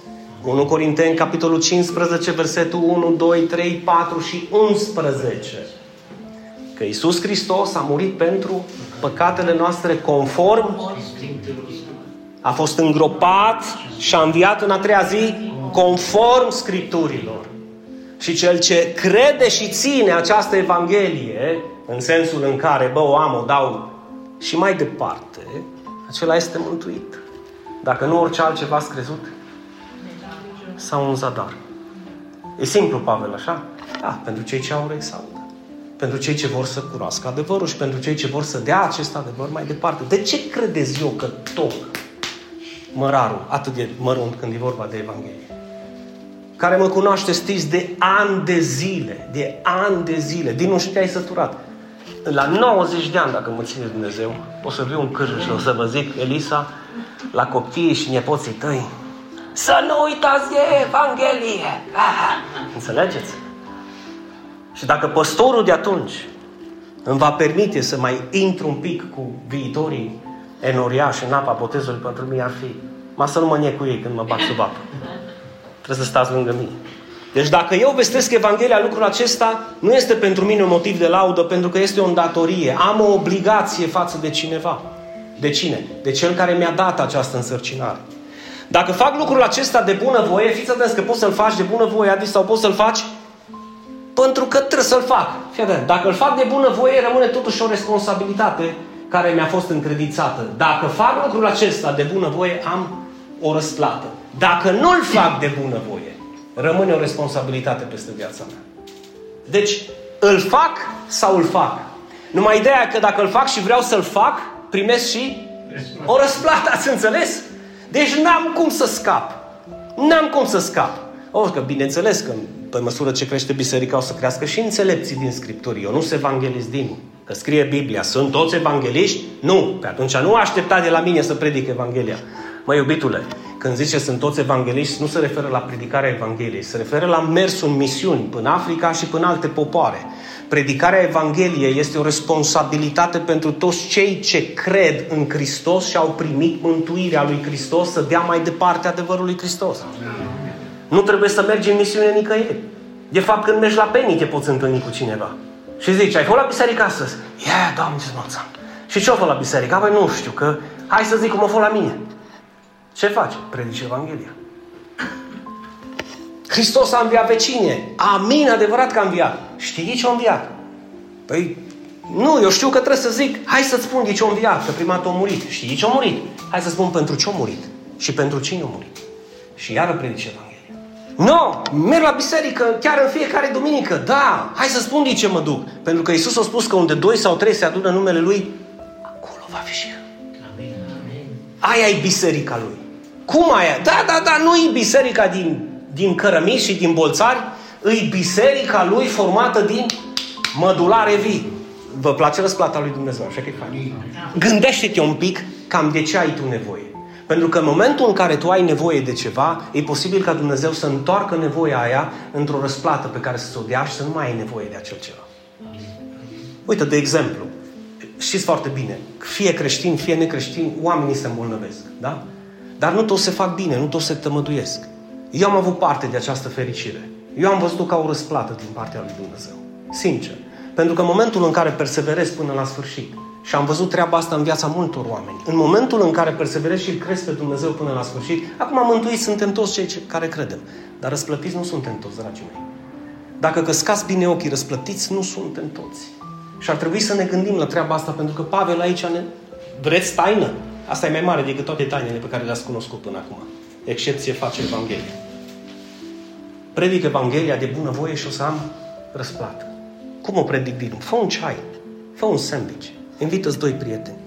1 Corinteni, capitolul 15, versetul 1, 2, 3, 4 și 11. Că Isus Hristos a murit pentru păcatele noastre conform a fost îngropat și a înviat în a treia zi conform Scripturilor. Și cel ce crede și ține această Evanghelie, în sensul în care, bă, o am, o dau și mai departe, acela este mântuit. Dacă nu orice altceva ați crezut, sau un zadar. E simplu, Pavel, așa? Da, pentru cei ce au urechi să audă. Pentru cei ce vor să cunoască adevărul și pentru cei ce vor să dea acest adevăr mai departe. De ce credeți eu că tot mărarul, atât de mărunt când e vorba de Evanghelie, care mă cunoaște, știți, de ani de zile, de ani de zile, din nu știu ai săturat. La 90 de ani, dacă mă ține Dumnezeu, o să viu un cârj și o să vă zic, Elisa, la copiii și nepoții tăi, să nu uitați de Evanghelie! Ah, <laughs> înțelegeți? Și dacă păstorul de atunci îmi va permite să mai intru un pic cu viitorii enoriași în apa botezului, pentru mine ar fi, mă să nu mă cu ei când mă bag sub apă. Trebuie să stați lângă mine. Deci dacă eu vestesc Evanghelia, lucrul acesta nu este pentru mine un motiv de laudă, pentru că este o îndatorie. Am o obligație față de cineva. De cine? De cel care mi-a dat această însărcinare. Dacă fac lucrul acesta de bunăvoie, fiți atenți că poți să-l faci de bunăvoie, adică sau poți să-l faci pentru că trebuie să-l fac. Fii atent, dacă îl fac de bunăvoie, rămâne totuși o responsabilitate care mi-a fost încredințată. Dacă fac lucrul acesta de bunăvoie, am o răsplată. Dacă nu-l fac de bunăvoie, rămâne o responsabilitate peste viața mea. Deci, îl fac sau îl fac? Numai ideea că dacă îl fac și vreau să-l fac, primesc și o răsplată, ați înțeles? Deci n-am cum să scap. N-am cum să scap. O, că bineînțeles că pe măsură ce crește biserica o să crească și înțelepții din Scripturi. Eu nu sunt evanghelist din că scrie Biblia, sunt toți evangeliști? Nu, pe atunci nu aștepta de la mine să predic Evanghelia. Mă, iubitule, când zice sunt toți evangeliști, nu se referă la predicarea Evangheliei, se referă la mersul în misiuni până Africa și până alte popoare. Predicarea Evangheliei este o responsabilitate pentru toți cei ce cred în Hristos și au primit mântuirea lui Hristos să dea mai departe adevărul lui Hristos. Nu trebuie să mergi în misiune nicăieri. De fapt, când mergi la penii, te poți întâlni cu cineva. Și zici, ai fost la biserică astăzi? Ia, yeah, Doamne, ce Și ce-o fost la biserică? Păi nu știu, că hai să zic cum a fost la mine. Ce faci? Predici Evanghelia. Hristos a înviat pe cine? Amin, adevărat că a înviat. Știi ce a înviat? Păi, nu, eu știu că trebuie să zic, hai să-ți spun de ce a înviat, că prima a murit. Știi ce a murit? Hai să spun pentru ce a murit și pentru cine a murit. Și iară predici Evanghelia. Nu, no, merg la biserică chiar în fiecare duminică. Da, hai să spun de ce mă duc. Pentru că Isus a spus că unde doi sau trei se adună numele Lui, acolo va fi și Amin. Aia e biserica Lui. Cum aia? Da, da, da, nu e biserica din, din cărămiți și din bolțari, e biserica Lui formată din mădulare vii. Vă place răsplata lui Dumnezeu, așa că e fain. Gândește-te un pic cam de ce ai tu nevoie. Pentru că în momentul în care tu ai nevoie de ceva, e posibil ca Dumnezeu să întoarcă nevoia aia într-o răsplată pe care să o dea și să nu mai ai nevoie de acel ceva. Uite, de exemplu, știți foarte bine, fie creștin, fie necreștin, oamenii se îmbolnăvesc, da? Dar nu toți se fac bine, nu toți se tămăduiesc. Eu am avut parte de această fericire. Eu am văzut ca o răsplată din partea lui Dumnezeu. Sincer. Pentru că în momentul în care perseverez până la sfârșit, și am văzut treaba asta în viața multor oameni. În momentul în care perseverezi și îl crezi pe Dumnezeu până la sfârșit, acum am mântuit suntem toți cei care credem. Dar răsplătiți nu suntem toți, dragii mei. Dacă căscați bine ochii, răsplătiți nu suntem toți. Și ar trebui să ne gândim la treaba asta, pentru că Pavel aici ne... Vreți taină? Asta e mai mare decât toate tainele pe care le-ați cunoscut până acum. Excepție face Evanghelia. Predic Evanghelia de bună voie și o să am răsplată. Cum o predic din Fă un ceai. Fă un sandwich invită-ți doi prieteni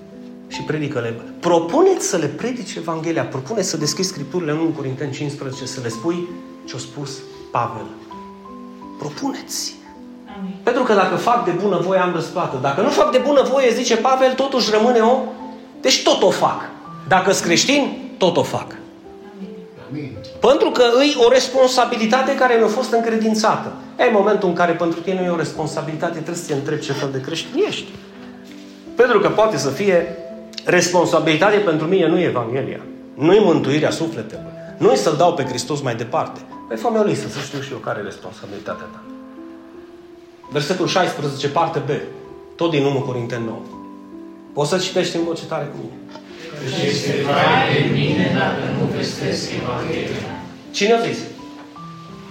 și predică-le. Propuneți să le predici Evanghelia, propuneți să deschizi Scripturile în 1 Corinteni 15, să le spui ce-a spus Pavel. Propuneți. Amin. Pentru că dacă fac de bună voie, am răsplată. Dacă nu fac de bună voie, zice Pavel, totuși rămâne o... Deci tot o fac. Dacă sunt creștin, tot o fac. Amin. Pentru că îi o responsabilitate care mi-a fost încredințată. E momentul în care pentru tine nu e o responsabilitate, trebuie să te întrebi ce fel de creștin ești. Pentru că poate să fie responsabilitate pentru mine nu e Evanghelia. Nu e mântuirea sufletelor. Nu e să-L dau pe Hristos mai departe. Păi fă o listă să știu și eu care e responsabilitatea ta. Versetul 16, parte B. Tot din 1 Corinteni 9. Poți să citești în voce tare cu mine. este de mine dacă nu vestesc Evanghelia. Cine a zis?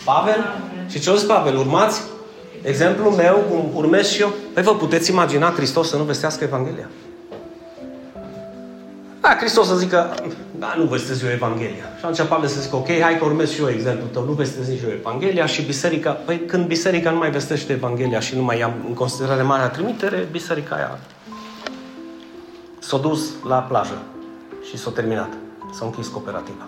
Pavel? Și ce a zis Pavel? Urmați Exemplul meu, cum urmez și eu, păi vă puteți imagina Hristos să nu vestească Evanghelia? Da, Hristos să zică, da, nu vestez eu Evanghelia. Și atunci Pavel să zică, ok, hai că urmez și eu exemplul tău, nu vestez nici eu Evanghelia și biserica, păi când biserica nu mai vestește Evanghelia și nu mai ia în considerare marea trimitere, biserica aia s-a dus la plajă și s-a terminat. S-a închis cooperativa.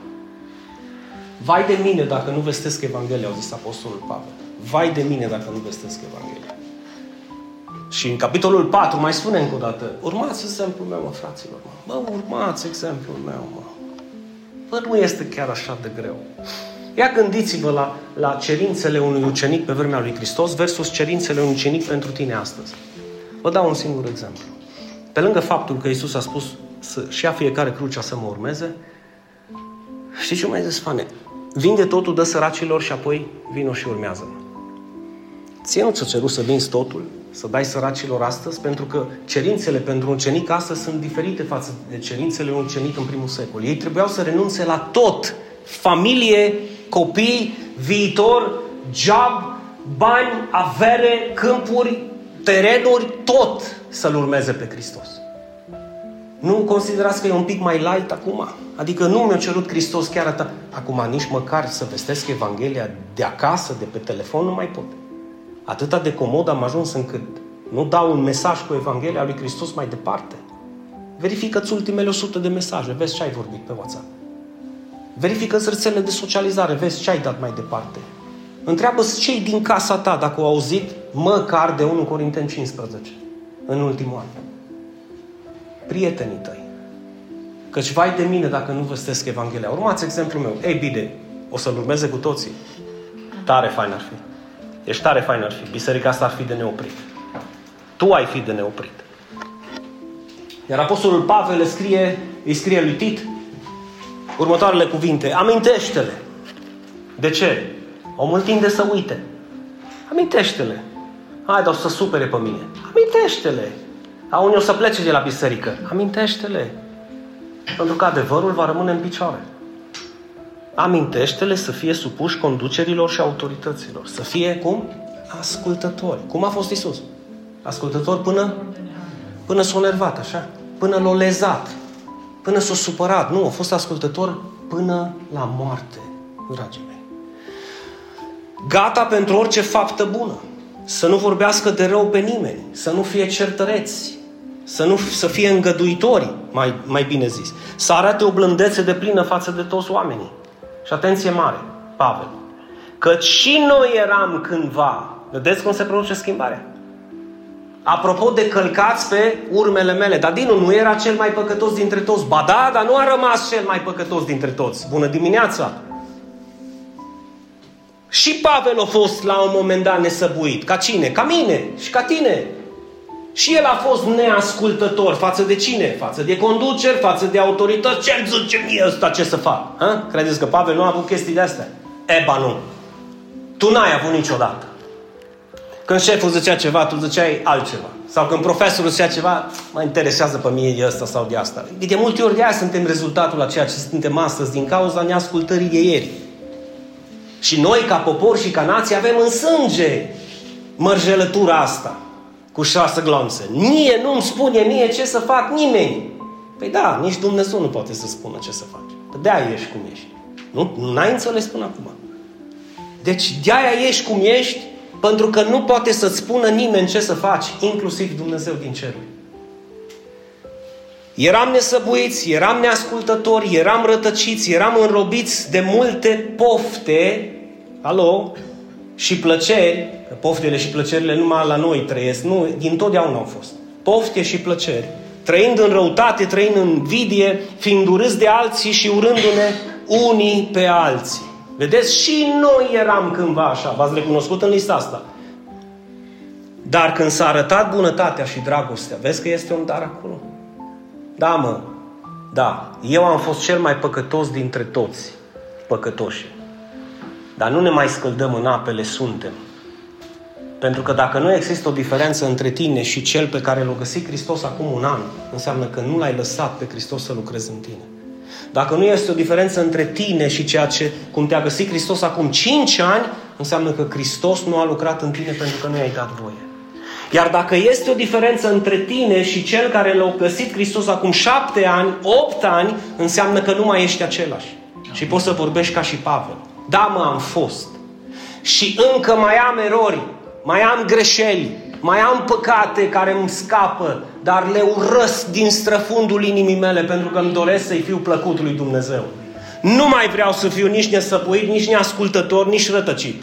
Vai de mine dacă nu vestesc Evanghelia, au zis Apostolul Pavel. Vai de mine dacă nu vestesc Evanghelia. Și în capitolul 4 mai spune încă o dată, urmați exemplul meu, mă, fraților, mă. Bă, urmați exemplul meu, mă. Bă, nu este chiar așa de greu. Ia gândiți-vă la, la cerințele unui ucenic pe vremea lui Hristos versus cerințele unui ucenic pentru tine astăzi. Vă dau un singur exemplu. Pe lângă faptul că Isus a spus să-și ia fiecare crucea să mă urmeze, știți ce mai zis, Fane? Vinde totul, dă săracilor și apoi vino și urmează-mă. Ție nu ți-a cerut să vinzi totul, să dai săracilor astăzi, pentru că cerințele pentru un ucenic astăzi sunt diferite față de cerințele unui ucenic în primul secol. Ei trebuiau să renunțe la tot. Familie, copii, viitor, job, bani, avere, câmpuri, terenuri, tot să-L urmeze pe Hristos. Nu considerați că e un pic mai light acum? Adică nu mi-a cerut Hristos chiar atât. Acum nici măcar să vestesc Evanghelia de acasă, de pe telefon, nu mai pot. Atâta de comod am ajuns încât nu dau un mesaj cu Evanghelia lui Hristos mai departe. Verifică-ți ultimele 100 de mesaje, vezi ce ai vorbit pe WhatsApp. Verifică-ți rețelele de socializare, vezi ce ai dat mai departe. Întreabă-ți cei din casa ta dacă au auzit măcar de 1 Corinteni 15 în ultimul an. Prietenii tăi. Căci vai de mine dacă nu vestesc Evanghelia. Urmați exemplul meu. Ei bine, o să-l urmeze cu toții. Tare fain ar fi. Ești tare fain ar fi. Biserica asta ar fi de neoprit. Tu ai fi de neoprit. Iar Apostolul Pavel îi scrie, îi scrie lui Tit următoarele cuvinte. Amintește-le. De ce? Omul tinde să uite. Amintește-le. Hai, dar o să supere pe mine. Amintește-le. A unii o să plece de la biserică. Amintește-le. Pentru că adevărul va rămâne în picioare. Amintește-le să fie supuși conducerilor și autorităților. Să fie cum? Ascultători. Cum a fost Isus? Ascultător până? Până s-a nervat, așa? Până l-a lezat. Până s-a supărat. Nu, a fost ascultător până la moarte, dragii mei. Gata pentru orice faptă bună. Să nu vorbească de rău pe nimeni. Să nu fie certăreți. Să, nu, să fie îngăduitori, mai, mai bine zis. Să arate o blândețe de plină față de toți oamenii. Și atenție mare, Pavel. Că și noi eram cândva. Vedeți cum se produce schimbarea? Apropo de călcați pe urmele mele, dar Dinu nu era cel mai păcătos dintre toți. Ba da, dar nu a rămas cel mai păcătos dintre toți. Bună dimineața! Și Pavel a fost la un moment dat nesăbuit. Ca cine? Ca mine și ca tine. Și el a fost neascultător față de cine? Față de conduceri, față de autorități. Ce-mi zice mie ăsta ce să fac? Ha? Credeți că Pavel nu a avut chestii de astea? Eba nu. Tu n-ai avut niciodată. Când șeful zicea ceva, tu ziceai altceva. Sau când profesorul zicea ceva, mă interesează pe mine de asta sau de asta. De multe ori de aia suntem rezultatul la ceea ce suntem astăzi din cauza neascultării de ieri. Și noi, ca popor și ca nație, avem în sânge mărjelătura asta cu șase glonțe. Mie nu-mi spune mie ce să fac nimeni. Păi da, nici Dumnezeu nu poate să spună ce să faci. Că de-aia ești cum ești. Nu? N-ai înțeles până acum. Deci de-aia ești cum ești, pentru că nu poate să-ți spună nimeni ce să faci, inclusiv Dumnezeu din ceruri. Eram nesăbuiți, eram neascultători, eram rătăciți, eram înrobiți de multe pofte, alo, și plăceri, că poftele și plăcerile numai la noi trăiesc, nu, din totdeauna au fost. Pofte și plăceri, trăind în răutate, trăind în vidie, fiind urâți de alții și urându-ne unii pe alții. Vedeți, și noi eram cândva așa, v-ați recunoscut în lista asta. Dar când s-a arătat bunătatea și dragostea, vezi că este un dar acolo? Da, mă, da, eu am fost cel mai păcătos dintre toți păcătoși. Dar nu ne mai scăldăm în apele suntem. Pentru că dacă nu există o diferență între tine și cel pe care l-a găsit Hristos acum un an, înseamnă că nu l-ai lăsat pe Hristos să lucreze în tine. Dacă nu este o diferență între tine și ceea ce, cum te-a găsit Hristos acum 5 ani, înseamnă că Hristos nu a lucrat în tine pentru că nu i-ai dat voie. Iar dacă este o diferență între tine și cel care l-a găsit Hristos acum 7 ani, 8 ani, înseamnă că nu mai ești același. Și poți să vorbești ca și Pavel. Da, mă, am fost. Și încă mai am erori, mai am greșeli, mai am păcate care îmi scapă, dar le urăsc din străfundul inimii mele pentru că îmi doresc să-i fiu plăcut lui Dumnezeu. Nu mai vreau să fiu nici nesăpuit, nici neascultător, nici rătăcit.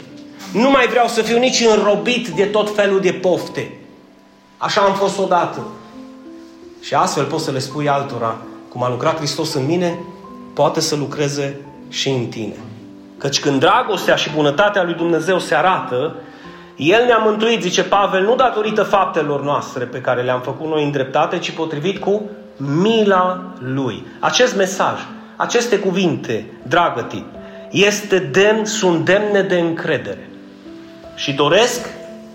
Nu mai vreau să fiu nici înrobit de tot felul de pofte. Așa am fost odată. Și astfel poți să le spui altora, cum a lucrat Hristos în mine, poate să lucreze și în tine. Căci când dragostea și bunătatea lui Dumnezeu se arată, El ne-a mântuit, zice Pavel, nu datorită faptelor noastre pe care le-am făcut noi în dreptate, ci potrivit cu mila Lui. Acest mesaj, aceste cuvinte, dragă este demn, sunt demne de încredere. Și doresc,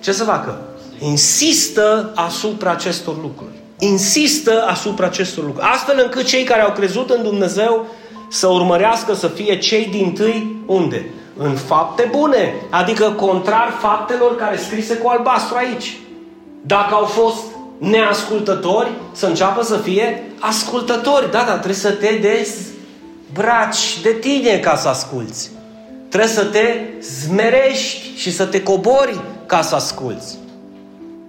ce să facă? Insistă asupra acestor lucruri. Insistă asupra acestor lucruri. Astfel încât cei care au crezut în Dumnezeu să urmărească să fie cei din tâi unde? În fapte bune. Adică contrar faptelor care scrise cu albastru aici. Dacă au fost neascultători, să înceapă să fie ascultători. Da, dar trebuie să te dezbraci de tine ca să asculți. Trebuie să te zmerești și să te cobori ca să asculți.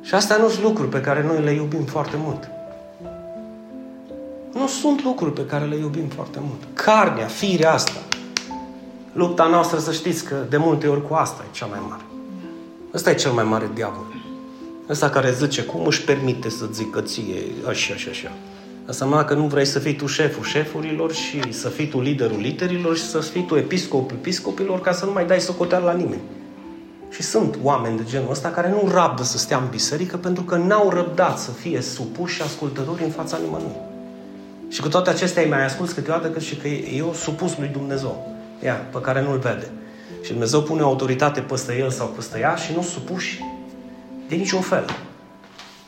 Și astea nu sunt lucruri pe care noi le iubim foarte mult. Nu sunt lucruri pe care le iubim foarte mult. Carnea, firea asta. Lupta noastră, să știți că de multe ori cu asta e cea mai mare. Ăsta e cel mai mare diavol. Ăsta care zice, cum își permite să zică ție așa și așa. Asta înseamnă că nu vrei să fii tu șeful șefurilor și să fii tu liderul liderilor și să fii tu episcopul episcopilor ca să nu mai dai socoteală la nimeni. Și sunt oameni de genul ăsta care nu rabdă să stea în biserică pentru că n-au răbdat să fie supuși și ascultători în fața nimănui. Și cu toate acestea îi mai ascult câteodată că și că e o supus lui Dumnezeu. Ia, pe care nu-l vede. Și Dumnezeu pune autoritate peste el sau peste ea și nu supuși de niciun fel.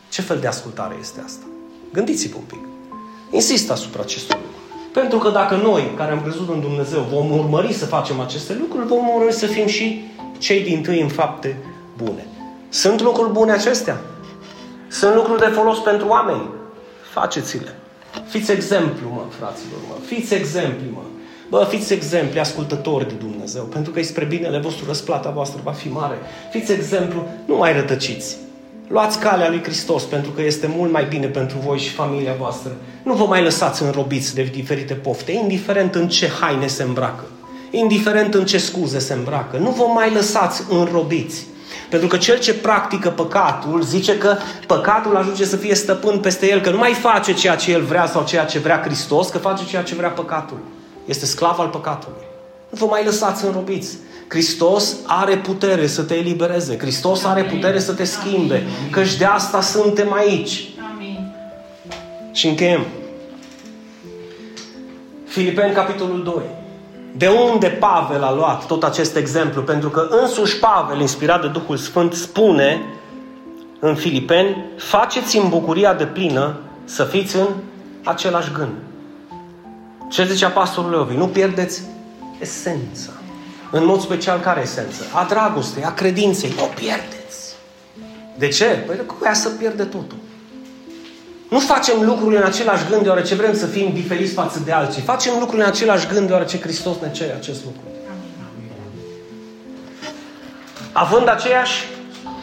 Ce fel de ascultare este asta? Gândiți-vă un pic. Insist asupra acestor lucruri. Pentru că dacă noi, care am crezut în Dumnezeu, vom urmări să facem aceste lucruri, vom urmări să fim și cei din tâi în fapte bune. Sunt lucruri bune acestea? Sunt lucruri de folos pentru oameni? Faceți-le. Fiți exemplu, mă, fraților, mă. Fiți exemplu, mă. Bă, fiți exempli, ascultători de Dumnezeu, pentru că e spre binele vostru, răsplata voastră va fi mare. Fiți exemplu, nu mai rătăciți. Luați calea lui Hristos, pentru că este mult mai bine pentru voi și familia voastră. Nu vă mai lăsați înrobiți de diferite pofte, indiferent în ce haine se îmbracă, indiferent în ce scuze se îmbracă. Nu vă mai lăsați înrobiți. Pentru că cel ce practică păcatul zice că păcatul ajunge să fie stăpân peste el, că nu mai face ceea ce el vrea sau ceea ce vrea Hristos, că face ceea ce vrea păcatul. Este sclav al păcatului. Nu vă mai lăsați înrobiți. Hristos are putere să te elibereze. Hristos are putere să te schimbe. Căci de asta suntem aici. Amin. Și încheiem. Filipeni, capitolul 2. De unde Pavel a luat tot acest exemplu? Pentru că însuși Pavel, inspirat de Duhul Sfânt, spune în Filipeni, faceți în bucuria de plină să fiți în același gând. Ce zicea pastorul Leovi? Nu pierdeți esența. În mod special, care esență? A dragostei, a credinței. Nu o pierdeți. De ce? Păi cu ea să pierde totul. Nu facem lucrurile în același gând deoarece vrem să fim diferiți față de alții. Facem lucrurile în același gând deoarece Hristos ne cere acest lucru. Având aceeași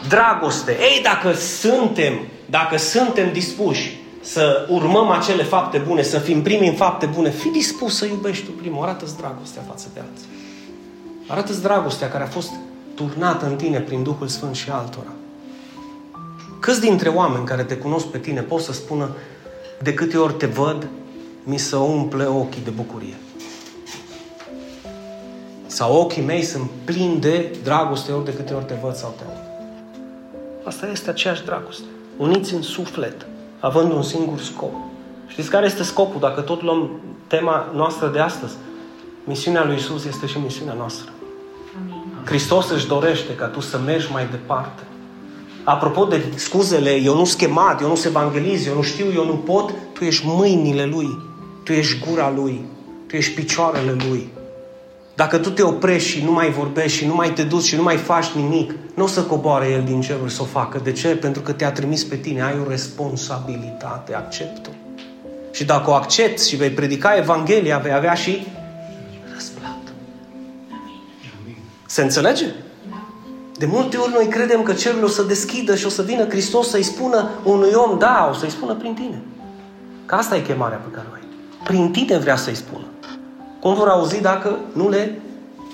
dragoste. Ei, dacă suntem, dacă suntem dispuși să urmăm acele fapte bune, să fim primi în fapte bune, fi dispus să iubești tu primul. Arată-ți dragostea față de alții. Arată-ți dragostea care a fost turnată în tine prin Duhul Sfânt și altora. Câți dintre oameni care te cunosc pe tine pot să spună de câte ori te văd, mi se umple ochii de bucurie. Sau ochii mei sunt plini de dragoste ori de câte ori te văd sau te aud. Asta este aceeași dragoste. Uniți în suflet, având un singur scop. Știți care este scopul? Dacă tot luăm tema noastră de astăzi, misiunea lui Isus este și misiunea noastră. Hristos își dorește ca tu să mergi mai departe. Apropo de scuzele, eu nu schemat, eu nu se evangeliz, eu nu știu, eu nu pot, tu ești mâinile Lui, tu ești gura Lui, tu ești picioarele Lui. Dacă tu te oprești și nu mai vorbești și nu mai te duci și nu mai faci nimic, nu o să coboare El din cerul să o facă. De ce? Pentru că te-a trimis pe tine, ai o responsabilitate, accept-o. Și dacă o accepti și vei predica Evanghelia, vei avea și răsplată. Se înțelege? De multe ori noi credem că cerul o să deschidă și o să vină Hristos să-i spună unui om, da, o să-i spună prin tine. Că asta e chemarea pe care o ai. Prin tine vrea să-i spună. Cum vor auzi dacă nu le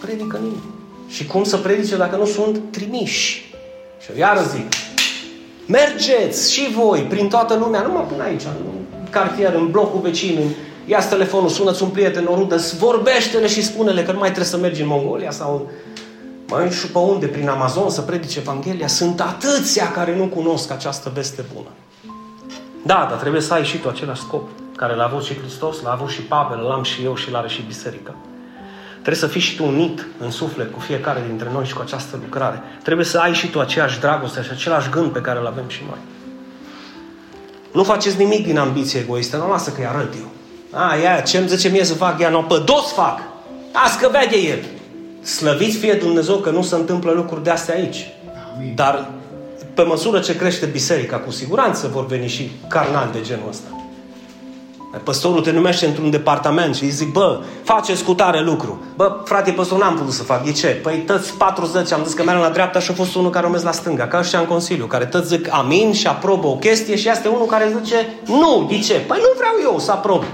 predică nimeni? Și cum să predice dacă nu sunt trimiși? Și eu iară zic, mergeți și voi prin toată lumea, numai până aici, în cartier, în blocul vecin, în ia telefonul, sună-ți un prieten, o rudă, vorbește-le și spune-le că nu mai trebuie să mergi în Mongolia sau mai și pe unde, prin Amazon, să predice Evanghelia. Sunt atâția care nu cunosc această veste bună. Da, dar trebuie să ai și tu același scop care l-a avut și Hristos, l-a avut și Pavel, l-am și eu și l-are și biserica. Trebuie să fii și tu unit în suflet cu fiecare dintre noi și cu această lucrare. Trebuie să ai și tu aceeași dragoste și același gând pe care îl avem și noi. Nu faceți nimic din ambiție egoistă, nu lasă că-i arăt eu. A, ia, ce-mi zice mie să fac, ea nu, pe dos fac. Azi că vede el. Slăviți fie Dumnezeu că nu se întâmplă lucruri de astea aici. Amin. Dar pe măsură ce crește biserica, cu siguranță vor veni și carnal de genul ăsta. Păstorul te numește într-un departament și îi zic, bă, faceți cu tare lucru. Bă, frate, păstor, n-am putut să fac. De ce? Păi tăți 40, am zis că merg la dreapta și a fost unul care o la stânga, ca ăștia în Consiliu, care tăți zic amin și aprobă o chestie și este unul care zice nu. De ce? Păi nu vreau eu să aprob.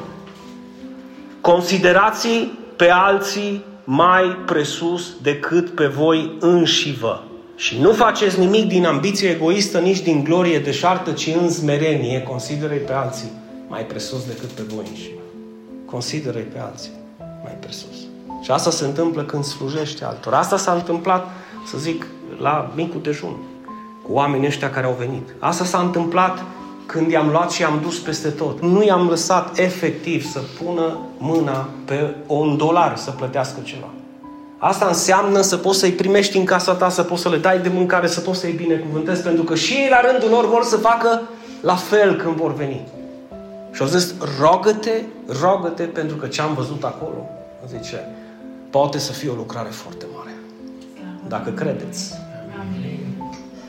Considerați pe alții mai presus decât pe voi înșivă. Și nu faceți nimic din ambiție egoistă, nici din glorie deșartă, ci în smerenie. consideră pe alții mai presus decât pe voi înși. consideră pe alții mai presus. Și asta se întâmplă când slujește altor. Asta s-a întâmplat, să zic, la micul dejun, cu oamenii ăștia care au venit. Asta s-a întâmplat când i-am luat și i-am dus peste tot. Nu i-am lăsat efectiv să pună mâna pe un dolar să plătească ceva. Asta înseamnă să poți să-i primești în casa ta, să poți să le dai de mâncare, să poți să-i binecuvântezi, pentru că și ei la rândul lor vor să facă la fel când vor veni. Și au zis, rogă-te, rogă-te, pentru că ce am văzut acolo, zice, poate să fie o lucrare foarte mare. Dacă credeți.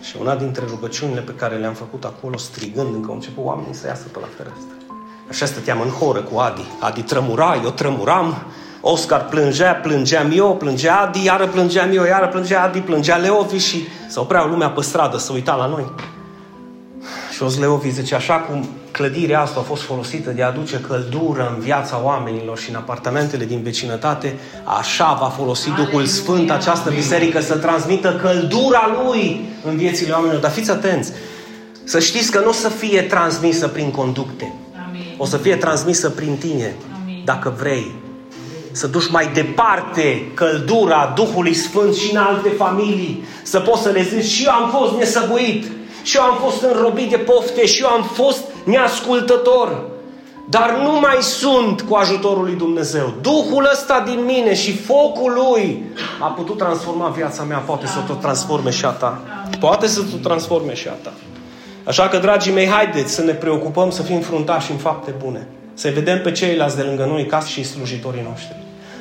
Și una dintre rugăciunile pe care le-am făcut acolo, strigând, încă au început oamenii să iasă pe la fereastră. Așa stăteam în horă cu Adi. Adi trămura, eu trămuram. Oscar plângea, plângeam eu, plângea Adi, iară plângeam eu, iară plângea Adi, plângea Leovi și se opreau lumea pe stradă să uita la noi. Și Os Leovi zice, așa cum clădirea asta a fost folosită de a aduce căldură în viața oamenilor și în apartamentele din vecinătate, așa va folosi Duhul Sfânt această biserică să transmită căldura Lui în viețile oamenilor. Dar fiți atenți, să știți că nu o să fie transmisă prin conducte. O să fie transmisă prin tine, dacă vrei. Să duci mai departe căldura Duhului Sfânt și în alte familii. Să poți să le zici și eu am fost nesăbuit și eu am fost înrobit de pofte și eu am fost neascultător. Dar nu mai sunt cu ajutorul lui Dumnezeu. Duhul ăsta din mine și focul lui a putut transforma viața mea. Poate să o transforme și a ta. Poate să o transforme și a ta. Așa că, dragii mei, haideți să ne preocupăm să fim fruntași în fapte bune. Să vedem pe ceilalți de lângă noi ca și slujitorii noștri.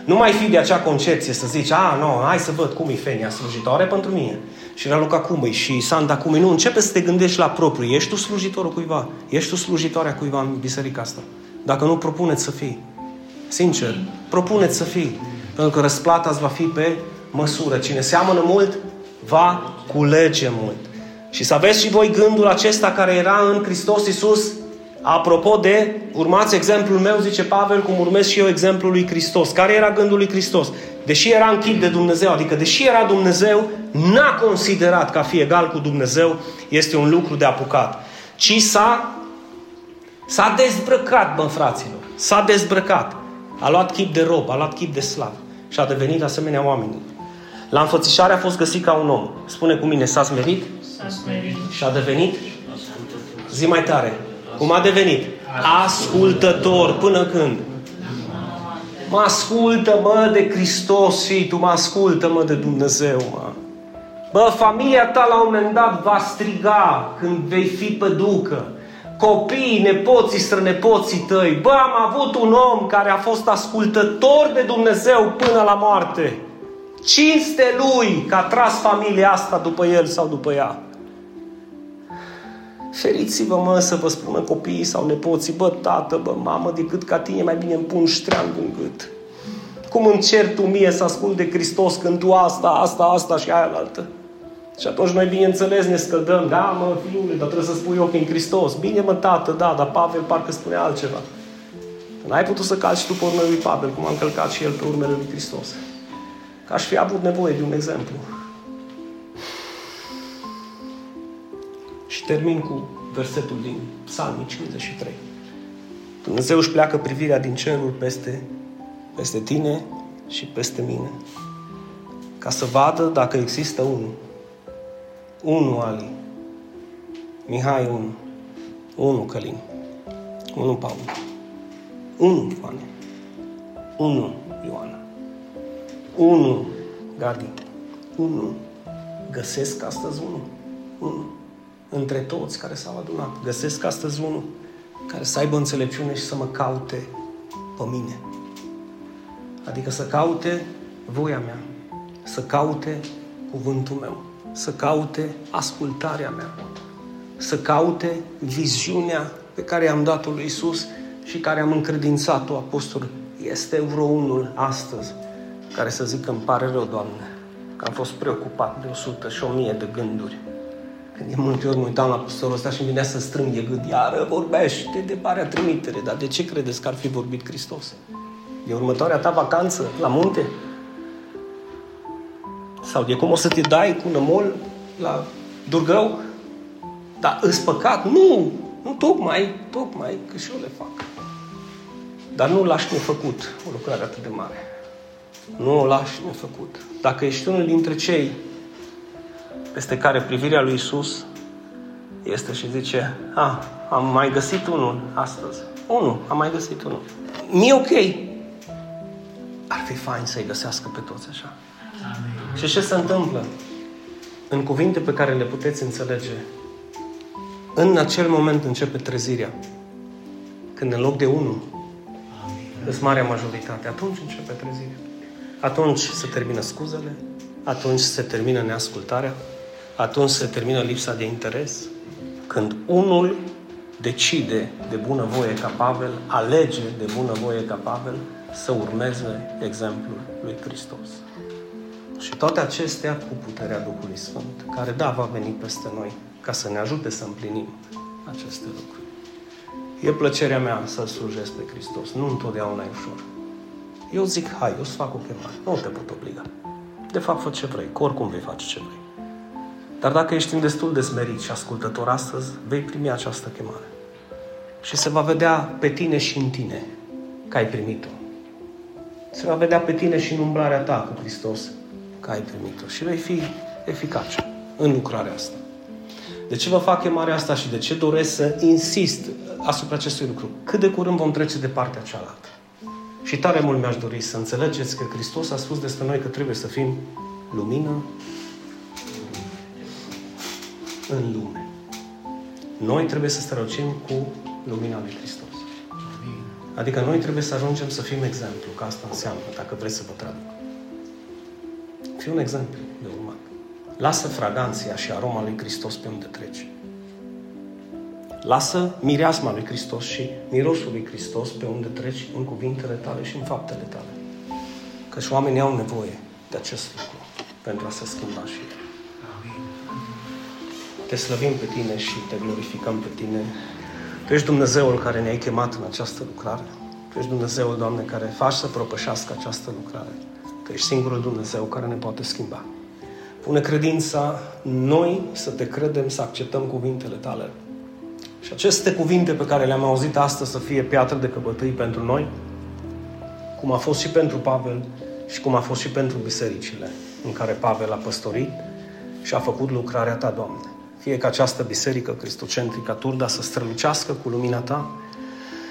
Nu mai fi de acea concepție să zici, a, nu, hai să văd cum e Fenia slujitoare pentru mine și Raluca cum e și Sanda cum e. Nu, începe să te gândești la propriu. Ești tu slujitorul cuiva? Ești tu slujitoarea cuiva în biserica asta? Dacă nu, propuneți să fii. Sincer, propuneți să fii. Pentru că răsplata îți va fi pe măsură. Cine seamănă mult, va culege mult. Și să aveți și voi gândul acesta care era în Hristos Iisus Apropo de, urmați exemplul meu, zice Pavel, cum urmez și eu exemplul lui Hristos. Care era gândul lui Hristos? Deși era în chip de Dumnezeu, adică deși era Dumnezeu, n-a considerat că a fi egal cu Dumnezeu este un lucru de apucat. Ci s-a, s-a dezbrăcat, bă, fraților. S-a dezbrăcat. A luat chip de rob, a luat chip de slav. Și a devenit asemenea oamenilor. La înfățișare a fost găsit ca un om. Spune cu mine, s-a smerit? S-a smerit. Și a devenit? Zi mai tare. Cum a devenit? Ascultător. Până când? Mă ascultă, mă, de Hristos și tu mă ascultă, mă, de Dumnezeu, mă. Bă, familia ta la un moment dat va striga când vei fi pe ducă. Copiii, nepoții, strănepoții tăi. Bă, am avut un om care a fost ascultător de Dumnezeu până la moarte. Cinste lui că a tras familia asta după el sau după ea. Feriți-vă, mă, să vă spună copiii sau nepoții, bă, tată, bă, mamă, decât ca tine mai bine îmi pun ștreang în gât. Cum îmi cer tu mie să ascult de Hristos când tu asta, asta, asta și aia altă? Și atunci noi, bineînțeles, ne scădăm. Da, mă, fiule, dar trebuie să spui ochii în Hristos. Bine, mă, tată, da, dar Pavel parcă spune altceva. N-ai putut să calci tu pe urmele lui Pavel, cum am călcat și el pe urmele lui Hristos. Că aș fi avut nevoie de un exemplu. Și termin cu versetul din Psalmii 53. Dumnezeu își pleacă privirea din cerul peste, peste tine și peste mine. Ca să vadă dacă există unul. Unul Ali. Mihai unul. Unul Călin. Unul Paul. Unul Ioana. Unul Ioana. Unu, Gadi, unu. Găsesc astăzi unul. Unu. Între toți care s-au adunat. Găsesc astăzi unul care să aibă înțelepciune și să mă caute pe mine. Adică să caute voia mea, să caute cuvântul meu, să caute ascultarea mea, să caute viziunea pe care i-am dat-o lui Isus și care am încredințat-o apostol. Este vreo unul astăzi care să zică, îmi pare rău, Doamne, că am fost preocupat de 100 și 1000 de gânduri. Când de multe ori mă uitam la pastorul ăsta și îmi venea să strâng gând, iară vorbește de parea trimitere, dar de ce credeți că ar fi vorbit Hristos? E următoarea ta vacanță la munte? Sau de cum o să te dai cu nămol la Durgău? Dar îți păcat? Nu! Nu tocmai, tocmai, că și eu le fac. Dar nu lași nefăcut o lucrare atât de mare. Nu o lași nefăcut. Dacă ești unul dintre cei peste care privirea lui Isus este și zice, a, am mai găsit unul astăzi. Unul, am mai găsit unul. Mi-e ok. Ar fi fain să-i găsească pe toți așa. Amin. Și ce se întâmplă? În cuvinte pe care le puteți înțelege, în acel moment începe trezirea. Când în loc de unul, sunt marea majoritate, atunci începe trezirea. Atunci se termină scuzele, atunci se termină neascultarea, atunci se termină lipsa de interes. Când unul decide de bunăvoie ca Pavel, alege de bunăvoie ca Pavel să urmeze exemplul lui Hristos. Și toate acestea cu puterea Duhului Sfânt, care da, va veni peste noi ca să ne ajute să împlinim aceste lucruri. E plăcerea mea să slujesc pe Hristos. Nu întotdeauna e ușor. Eu zic, hai, eu să fac o chemare. Nu te pot obliga. De fapt, fă ce vrei, că oricum vei face ce vrei. Dar dacă ești în destul de smerit și ascultător astăzi, vei primi această chemare. Și se va vedea pe tine și în tine că ai primit-o. Se va vedea pe tine și în umblarea ta cu Hristos că ai primit-o. Și vei fi eficace în lucrarea asta. De ce vă fac chemarea asta și de ce doresc să insist asupra acestui lucru? Cât de curând vom trece de partea cealaltă. Și tare mult mi-aș dori să înțelegeți că Hristos a spus despre noi că trebuie să fim lumină în lume. Noi trebuie să strălucim cu lumina lui Hristos. Adică noi trebuie să ajungem să fim exemplu, că asta înseamnă, dacă vreți să vă traduc. Fii un exemplu de urmat. Lasă fraganția și aroma lui Hristos pe unde treci. Lasă mireasma lui Hristos și mirosul lui Hristos pe unde treci în cuvintele tale și în faptele tale. Căci oamenii au nevoie de acest lucru pentru a se schimba și ei. Te slăvim pe Tine și te glorificăm pe Tine. Tu ești Dumnezeul care ne-ai chemat în această lucrare. Tu ești Dumnezeul, Doamne, care faci să propășească această lucrare. Tu ești singurul Dumnezeu care ne poate schimba. Pune credința noi să te credem, să acceptăm cuvintele Tale. Și aceste cuvinte pe care le-am auzit astăzi să fie piatră de căpătâi pentru noi, cum a fost și pentru Pavel și cum a fost și pentru bisericile în care Pavel a păstorit și a făcut lucrarea Ta, Doamne. Fie ca această biserică cristocentrică Turda să strălucească cu lumina Ta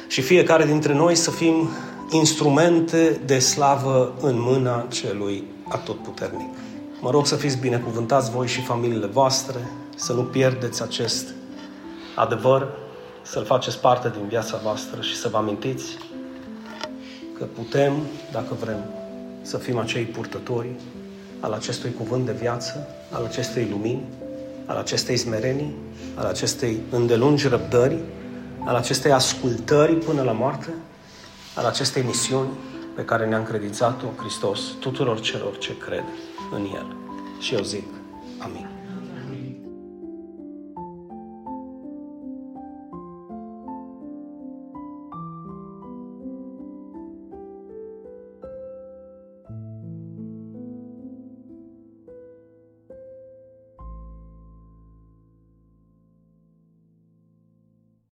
și fiecare dintre noi să fim instrumente de slavă în mâna celui atotputernic. Mă rog să fiți binecuvântați voi și familiile voastre, să nu pierdeți acest adevăr, să-l faceți parte din viața voastră și să vă amintiți că putem, dacă vrem, să fim acei purtători al acestui cuvânt de viață, al acestei lumini, al acestei smerenii, al acestei îndelungi răbdări, al acestei ascultări până la moarte, al acestei misiuni pe care ne-a încredințat-o Hristos tuturor celor ce cred în El. Și eu zic, amin.